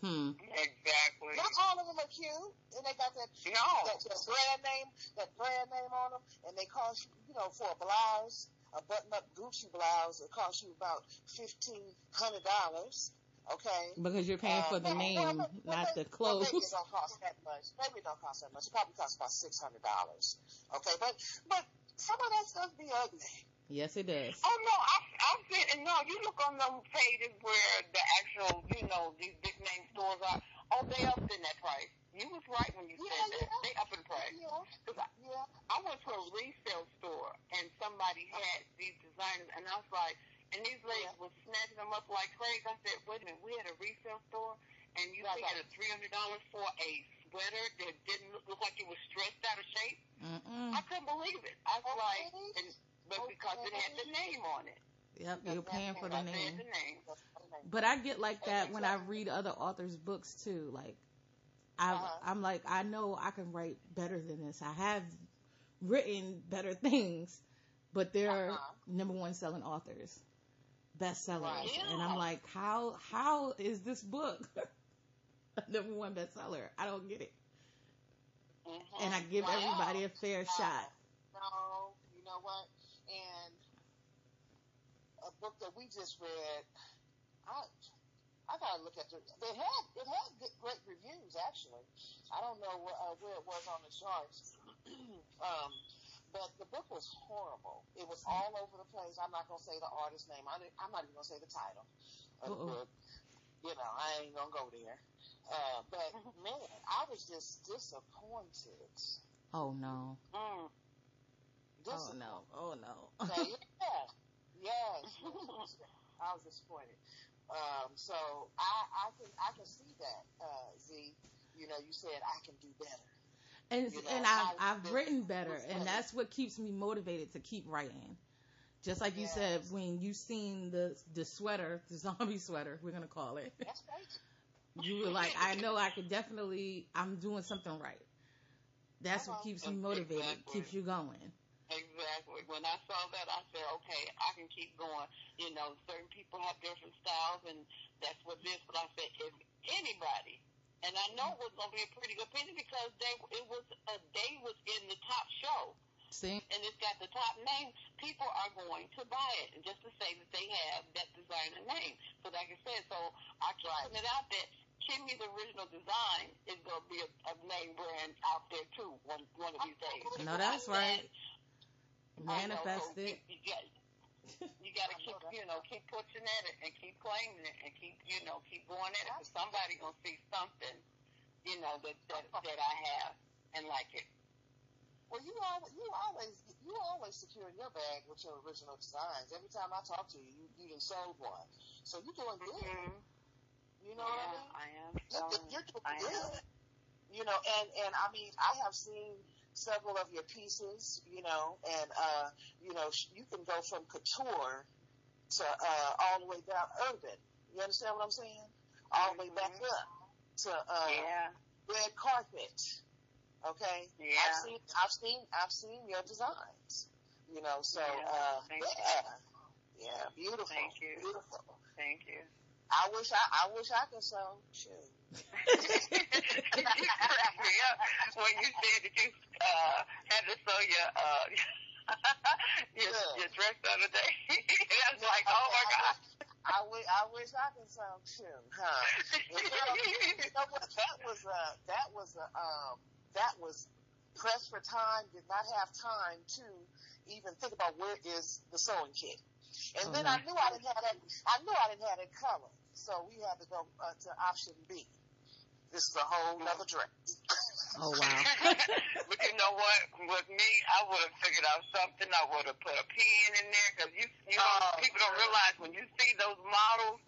hmm. Exactly. Not all of them are cute, and they got that No. that, that brand name, that brand name on them, and they cost you, you know, for a blouse, a button-up Gucci blouse, it costs you about fifteen hundred dollars. Okay. Because you're paying for the Uh, well, name, well, well, not the well, Maybe it don't cost that much. Maybe it don't cost that much. It probably costs about six hundred dollars. Okay, but but some of that stuff be ugly. Yes, it does. Oh no, I've, I've been, and no, you look on them pages where the actual, you know, these big name stores are, oh, they up in that price. You was right when you Yeah, said that. yeah. They up in price. Yeah, Cause I, yeah. I went to a resale store and somebody had these designers and I was like, and these ladies Yeah. was snatching them up like crazy. I said, wait a minute, we had a resale store and you Right, paid a three hundred dollars for a sweater that didn't look, look like it was stretched out of shape. Mm-mm. I couldn't believe it. I was like, and, but because it had the name on it. Yep, you're paying for the Because it had name. the name. But I get like that when I read other authors' books too. Like, I Uh-huh. I'm like I know I can write better than this. I have written better *laughs* things, but they're Uh-huh. number one selling authors, bestsellers, Right. and I'm like, how how is this book *laughs* number one bestseller? I don't get it. Mhm. And I give Wow. everybody a fair shot. No, you know what? And a book that we just read, I I gotta look at the. It had it had good, great reviews actually. I don't know where, uh, where it was on the charts, *clears throat* um, but the book was horrible. It was all over the place. I'm not gonna say the artist's name. I didn't- I'm not even gonna say the title of the Uh-oh. book. You know, I ain't gonna go there. Uh, but *laughs* man, I was just disappointed. Oh no! Mm. Oh no! Oh no! Okay, *laughs* yeah, yes, *laughs* I was disappointed. Um, so I, I can, I can see that, uh, Z. You know, you said I can do better. And You know, and I've I've written better, and that's what keeps me motivated to keep writing. Just like you said, when you seen the the sweater, the zombie sweater, we're gonna call it. That's right. *laughs* You were like, I know I could definitely, I'm doing something right. That's what keeps me motivated, Exactly. keeps you going. Exactly. When I saw that, I said, okay, I can keep going. You know, certain people have different styles, and that's what this. But I said, if anybody, and I know it was going to be a pretty good opinion because they, it was, uh, they was in the top show, See, and it's got the top name. People are going to buy it, just to say that they have that designer name. So, like I said, so I keep putting it out there. Kimmy's original design is going to be a, a name brand out there too one one of these days. No, that's right. I manifest it. You, you got, *laughs* you got to keep, you know, keep pushing at it and keep claiming it and keep, you know, keep going at it. Cause somebody gonna see something, you know, that that that I have and like it. Well, you always, you always, you always secure your bag with your original designs. Every time I talk to you, you, you done sold one. So you're doing good. Mm-hmm. You know what I mean? I am. You're, selling. you're doing I am. good. You know, and and I mean, I have seen several of your pieces. You know, and uh, you know, you can go from couture to uh, all the way down urban. You understand what I'm saying? All the way back Mhm. up to uh, Yeah. red carpet. Okay. Yeah. I've seen, I've seen, I've seen your designs. You know, so Yeah, uh, thank you. yeah, yeah, beautiful, Thank you. beautiful. Thank you. I wish I, I wish I could sew. Shoot. You cracked me up when you said that you uh, had to sew your uh, *laughs* your, Yeah. your dress the other day. *laughs* I was like, oh my god. I wish, I wish I could sew too, huh? Well, you, know, what? That was a, that was a, um, that was pressed for time. Did not have time to even think about where is the sewing kit. And Oh, then. I knew I didn't have that. I knew I didn't have that color, so we had to go uh, to option B. This is a whole nother dress. Oh wow. *laughs* but you know what? With me, I would have figured out something. I would have put a pen in there because you, you know, Oh. people don't realize when you see those models,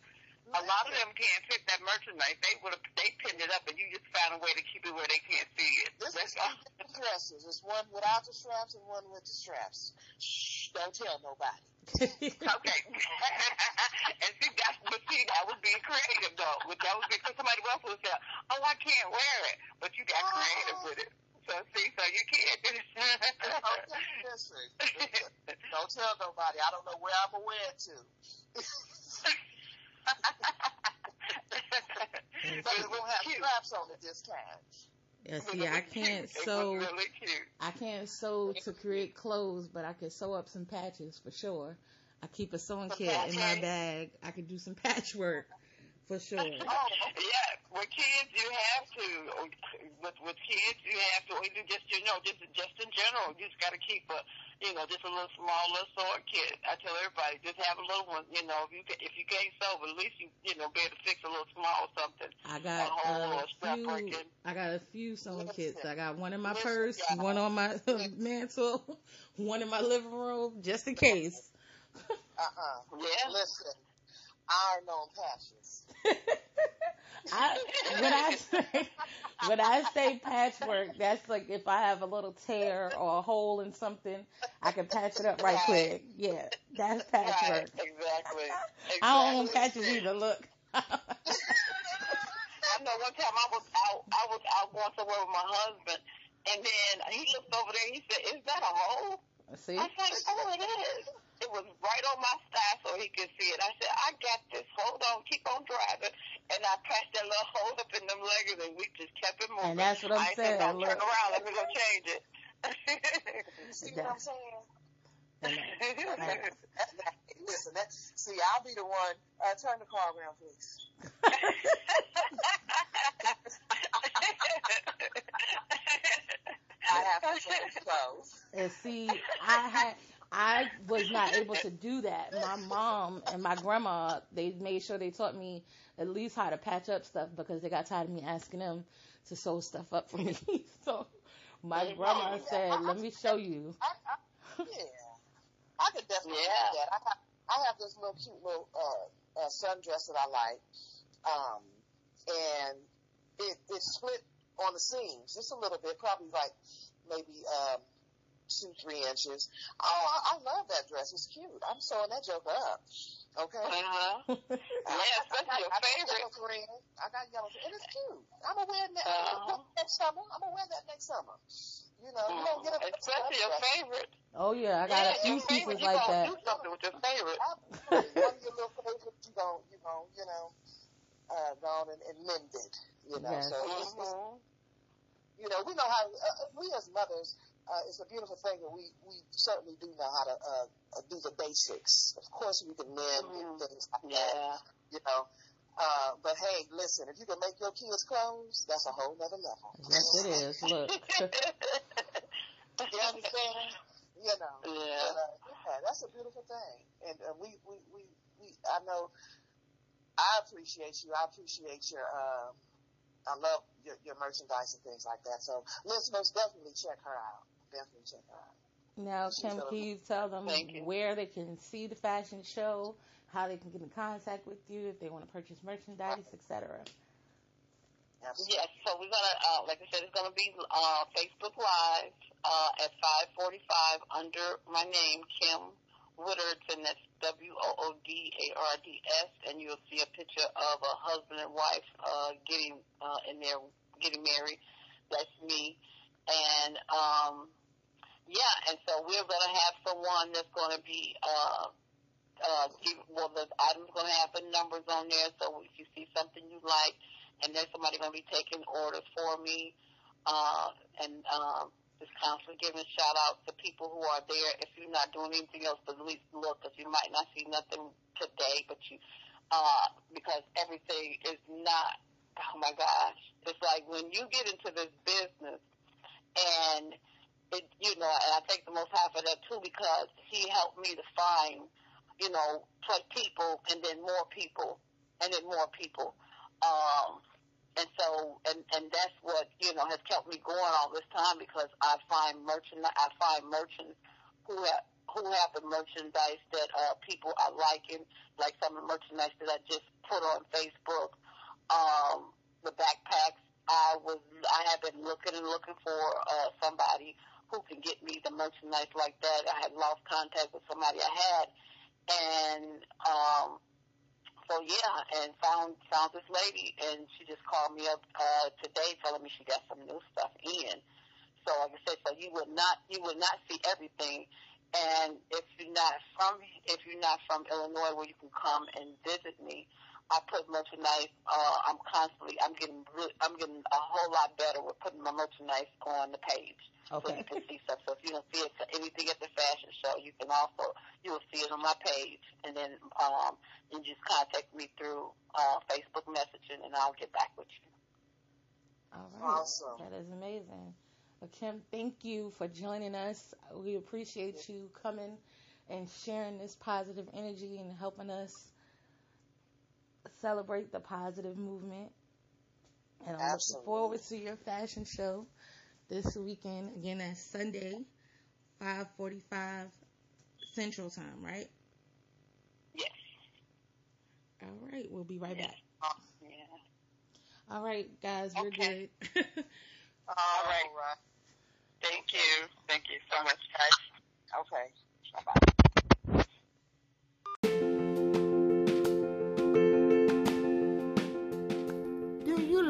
a lot of them can't fit that merchandise. They would have, they pinned it up, and you just found a way to keep it where they can't see it. This is all. dresses. It's one without the straps and one with the straps. Shh, don't tell nobody. Okay. *laughs* and see, that's, but see, that was being creative though. That was because somebody else would say, oh, I can't wear it. But you got creative oh. with it. So see, so you can't. Okay, *laughs* listen, don't tell nobody. I don't know where I'm gonna wear it to. *laughs* But it won't have straps on it this time. Yeah, see, I can't sew. really. I can't sew to create clothes, but I can sew up some patches for sure. I keep a sewing kit in my bag. I can do some *laughs* patchwork for sure. *laughs* Oh, Yeah, with kids you have to. With with kids you have to. Or you just you know just just in general you just got to keep a you know just a little small little sword kit. I tell everybody just have a little one. You know if you ca- if you can't sew, at least you you know be able to fix a little small something. I got A hole a strap few. breaking. I got a few sewing Listen. kits. I got one in my Listen, purse, y'all. one on my *laughs* mantle, *laughs* one in my living room, just in case. uh-uh. Yeah. Listen, iron on patches. *laughs* I when I say when I say patchwork, that's like if I have a little tear or a hole in something, I can patch it up right quick. Yeah, that's patchwork. Right. Exactly. I don't want patches either. Look. I know one time I was out, I was out going somewhere with my husband, and then he looked over there. He said, "Is that a hole?" See, I said, "Oh, it is." It was right on my thigh, so he could see it. I said, "I got this. Hold on, keep on driving." And I patched that little hole up in them leggings, and we just kept it moving. and that's what I'm I saying. said, "Don't turn around. Let me go change it." *laughs* See what I'm saying? *laughs* Listen, that, see, I'll be the one. Uh, turn the car around, please. *laughs* I have to change clothes. And see, I had I was not able to do that. My mom and my grandma, they made sure they taught me at least how to patch up stuff because they got tired of me asking them to sew stuff up for me. *laughs* so my grandma said, "Let me show you." I, I, yeah, I could definitely Yeah. do that. I have, I have this little cute little uh, uh, sundress that I like, um, and it it's split on the seams just a little bit, probably like maybe um, two three inches. Oh, I, I love that dress. It's cute. I'm sewing that joker up. Okay. Uh-huh. *laughs* Yeah, especially your I got favorite. yellow thread. I got yellow. And it's cute. I'm gonna wear that Uh-huh. next summer. I'm gonna wear that next summer. You know, you don't get a Especially your favorite. Oh yeah, I got yeah, a few your favorite. pieces you like gonna that. do something with your favorite. Absolutely. One of your little favorites, you gon' you gon' you know, uh, gone and, and mended. You know, Yes. so it's, it's, Mhm. you know, we know how. Uh, we as mothers, uh, it's a beautiful thing that we we certainly do know how to uh, uh, do the basics. Of course, we can mend and Mhm. things like that. Yeah. You know. Uh, but hey, listen, if you can make your kids clothes, that's a whole nother level. Yes, it is. Look, *laughs* You understand? You know. *laughs* yeah. But, uh, yeah, that's a beautiful thing, and uh, we, we, we, we, I know, I appreciate you. I appreciate your, um, I love your, your merchandise and things like that. So listeners, definitely check her out. Definitely check her out. now Kim, can you tell them you. where they can see the fashion show, how they can get in contact with you if they want to purchase merchandise, etc. Absolutely. Yes, so we're gonna, uh, like I said, it's gonna be uh, Facebook Live uh, at 5:45 under my name, Kim Woodards, and that's W O O D A R D S, and you'll see a picture of a husband and wife uh, getting uh, in there, getting married. That's me, and um, yeah, and so we're gonna have someone that's gonna be. Uh, uh, well, the item's going to have the numbers on there, so if you see something you like, and there's somebody going to be taking orders for me, uh, and um, just constantly giving shout outs to people who are there. If you're not doing anything else, but at least look, because you might not see nothing today, but you, uh, because everything is not, oh my gosh. It's like when you get into this business and it, you know, and I thank the Most High for that too because He helped me to find, you know, people and then more people and then more people. Um, and so, and, and that's what, you know, has kept me going all this time because I find merchant, I find merchants who have, who have the merchandise that, uh, people are liking, like some of the merchandise that I just put on Facebook, um, the backpacks. I was, I have been looking and looking for, uh, somebody who can get me the merchandise like that. I had lost contact with somebody I had, and um, so yeah, and found found this lady, and she just called me up uh, today, telling me she got some new stuff in. So like I said, so you would not you would not see everything. And if you're not from if you're not from Illinois, where you can come and visit me, I put merchandise. Uh, I'm constantly. I'm getting. I'm getting a whole lot better with putting my merchandise on the page, Okay. so you can see stuff. So if you don't see it, anything at the fashion show, you can also you will see it on my page, and then um, you just contact me through uh, Facebook messaging, and I'll get back with you. All right. Awesome. That is amazing. Well, Kim, thank you for joining us. We appreciate you coming and sharing this positive energy and helping us celebrate the positive movement. And I'm Absolutely. looking forward to your fashion show this weekend. Again, that's Sunday, 5:45 Central Time, right? Yes. All right, we'll be right Yes. back. Uh, yeah. All right, guys, we're Okay. good. *laughs* All right. All right. Thank you. Thank you so much, guys. Okay. Bye bye.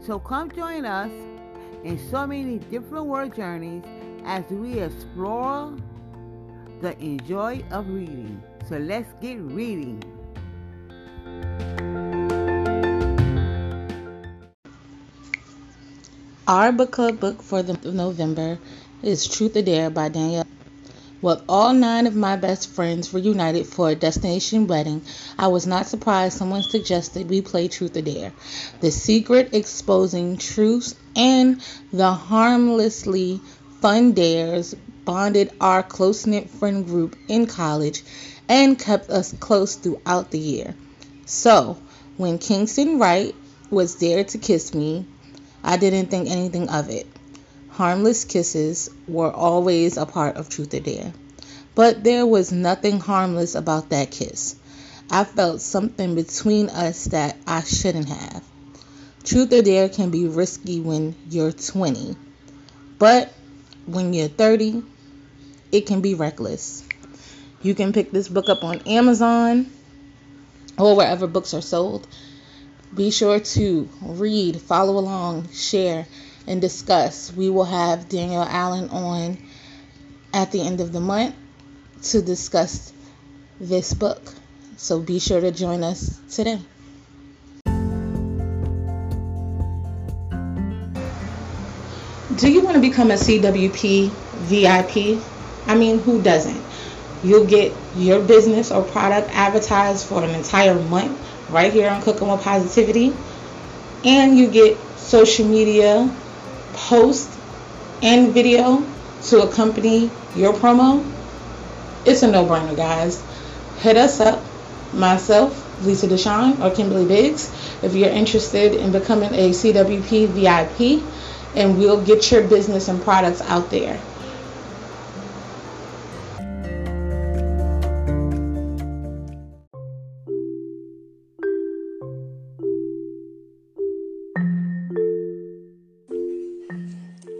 So come join us in so many different word journeys as we explore the enjoy of reading. So let's get reading. Our book club book for the month of November is Truth or Dare by Danielle. With all nine of my best friends reunited for a destination wedding, I was not surprised someone suggested we play Truth or Dare. The secret exposing truths and the harmlessly fun dares bonded our close knit friend group in college and kept us close throughout the year. So, when Kingston Wright was there to kiss me, I didn't think anything of it. Harmless kisses were always a part of Truth or Dare. But there was nothing harmless about that kiss. I felt something between us that I shouldn't have. Truth or Dare can be risky when you're 20, but when you're 30, it can be reckless. You can pick this book up on Amazon or wherever books are sold. Be sure to read, follow along, share, and discuss. We will have Daniel Allen on at the end of the month to discuss this book. So be sure to join us today. Do you want to become a CWP VIP? I mean, who doesn't? You'll get your business or product advertised for an entire month right here on Cooking with Positivity. And you get social media post and video to accompany your promo. It's a no-brainer, guys. Hit us up, myself, Lisa Deshawn, or Kimberly Biggs, if you're interested in becoming a CWP VIP, and we'll get your business and products out there.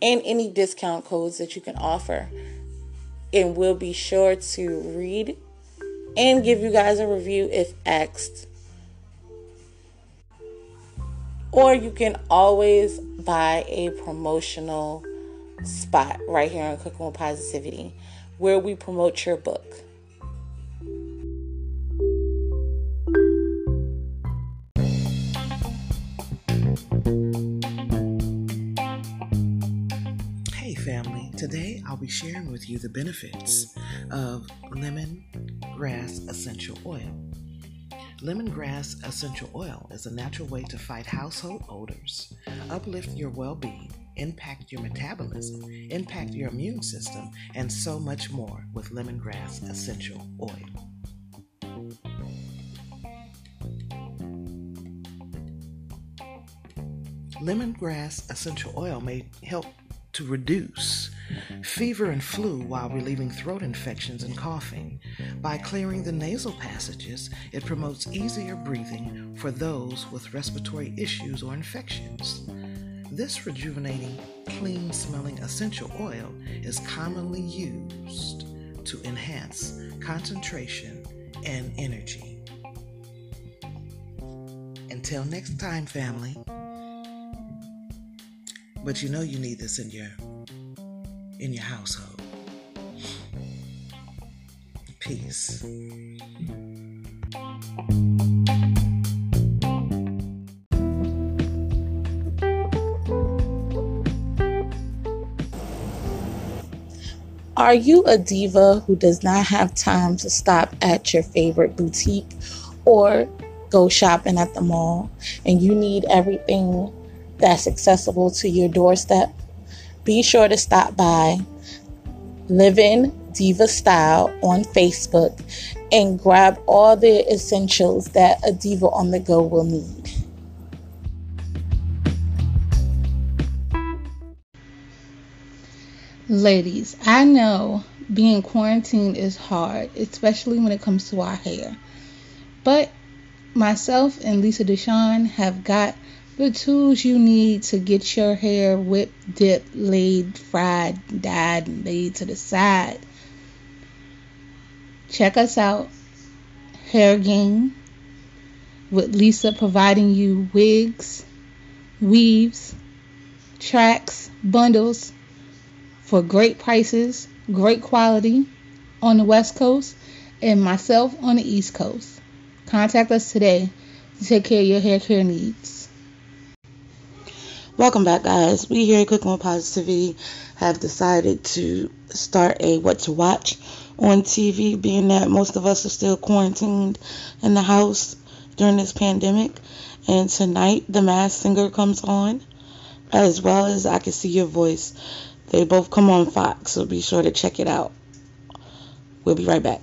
and any discount codes that you can offer. And we'll be sure to read and give you guys a review if asked. Or you can always buy a promotional spot right here on Cooking with Positivity where we promote your book. Today I'll be sharing with you the benefits of lemongrass essential oil. Lemongrass essential oil is a natural way to fight household odors, uplift your well being, impact your metabolism, impact your immune system, and so much more with lemongrass essential oil. Lemongrass essential oil may help to reduce fever and flu while relieving throat infections and coughing. By clearing the nasal passages, it promotes easier breathing for those with respiratory issues or infections. This rejuvenating, clean smelling essential oil is commonly used to enhance concentration and energy. Until next time, family. But you know you need this in your in your household. Peace. Are you a diva who does not have time to stop at your favorite boutique or go shopping at the mall and you need everything that's accessible to your doorstep? Be sure to stop by Living Diva Style on Facebook and grab all the essentials that a diva on the go will need. Ladies, I know being quarantined is hard, especially when it comes to our hair. But myself and Lisa Deshawn have got the tools you need to get your hair whipped, dipped, laid, fried, dyed, and laid to the side. Check us out, Hair Game, with Lisa providing you wigs, weaves, tracks, bundles for great prices, great quality on the West Coast, and myself on the East Coast. Contact us today to take care of your hair care needs. Welcome back, guys. We here at Cooking with Positivity have decided to start a what to watch on TV, being that most of us are still quarantined in the house during this pandemic. And tonight, The Masked Singer comes on, as well as I Can See Your Voice. They both come on Fox, so be sure to check it out. We'll be right back.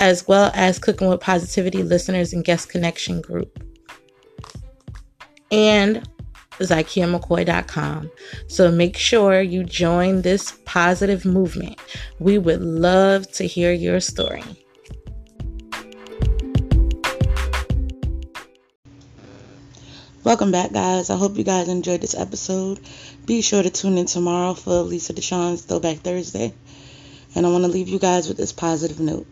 as well as Cooking with Positivity listeners and guest connection group. And ZykiaMcCoy.com. So make sure you join this positive movement. We would love to hear your story. Welcome back, guys. I hope you guys enjoyed this episode. Be sure to tune in tomorrow for Lisa Deshawn's Throwback Thursday. And I want to leave you guys with this positive note.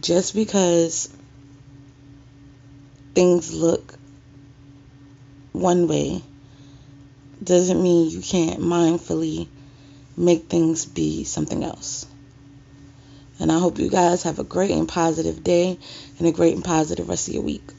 Just because things look one way doesn't mean you can't mindfully make things be something else. And I hope you guys have a great and positive day and a great and positive rest of your week.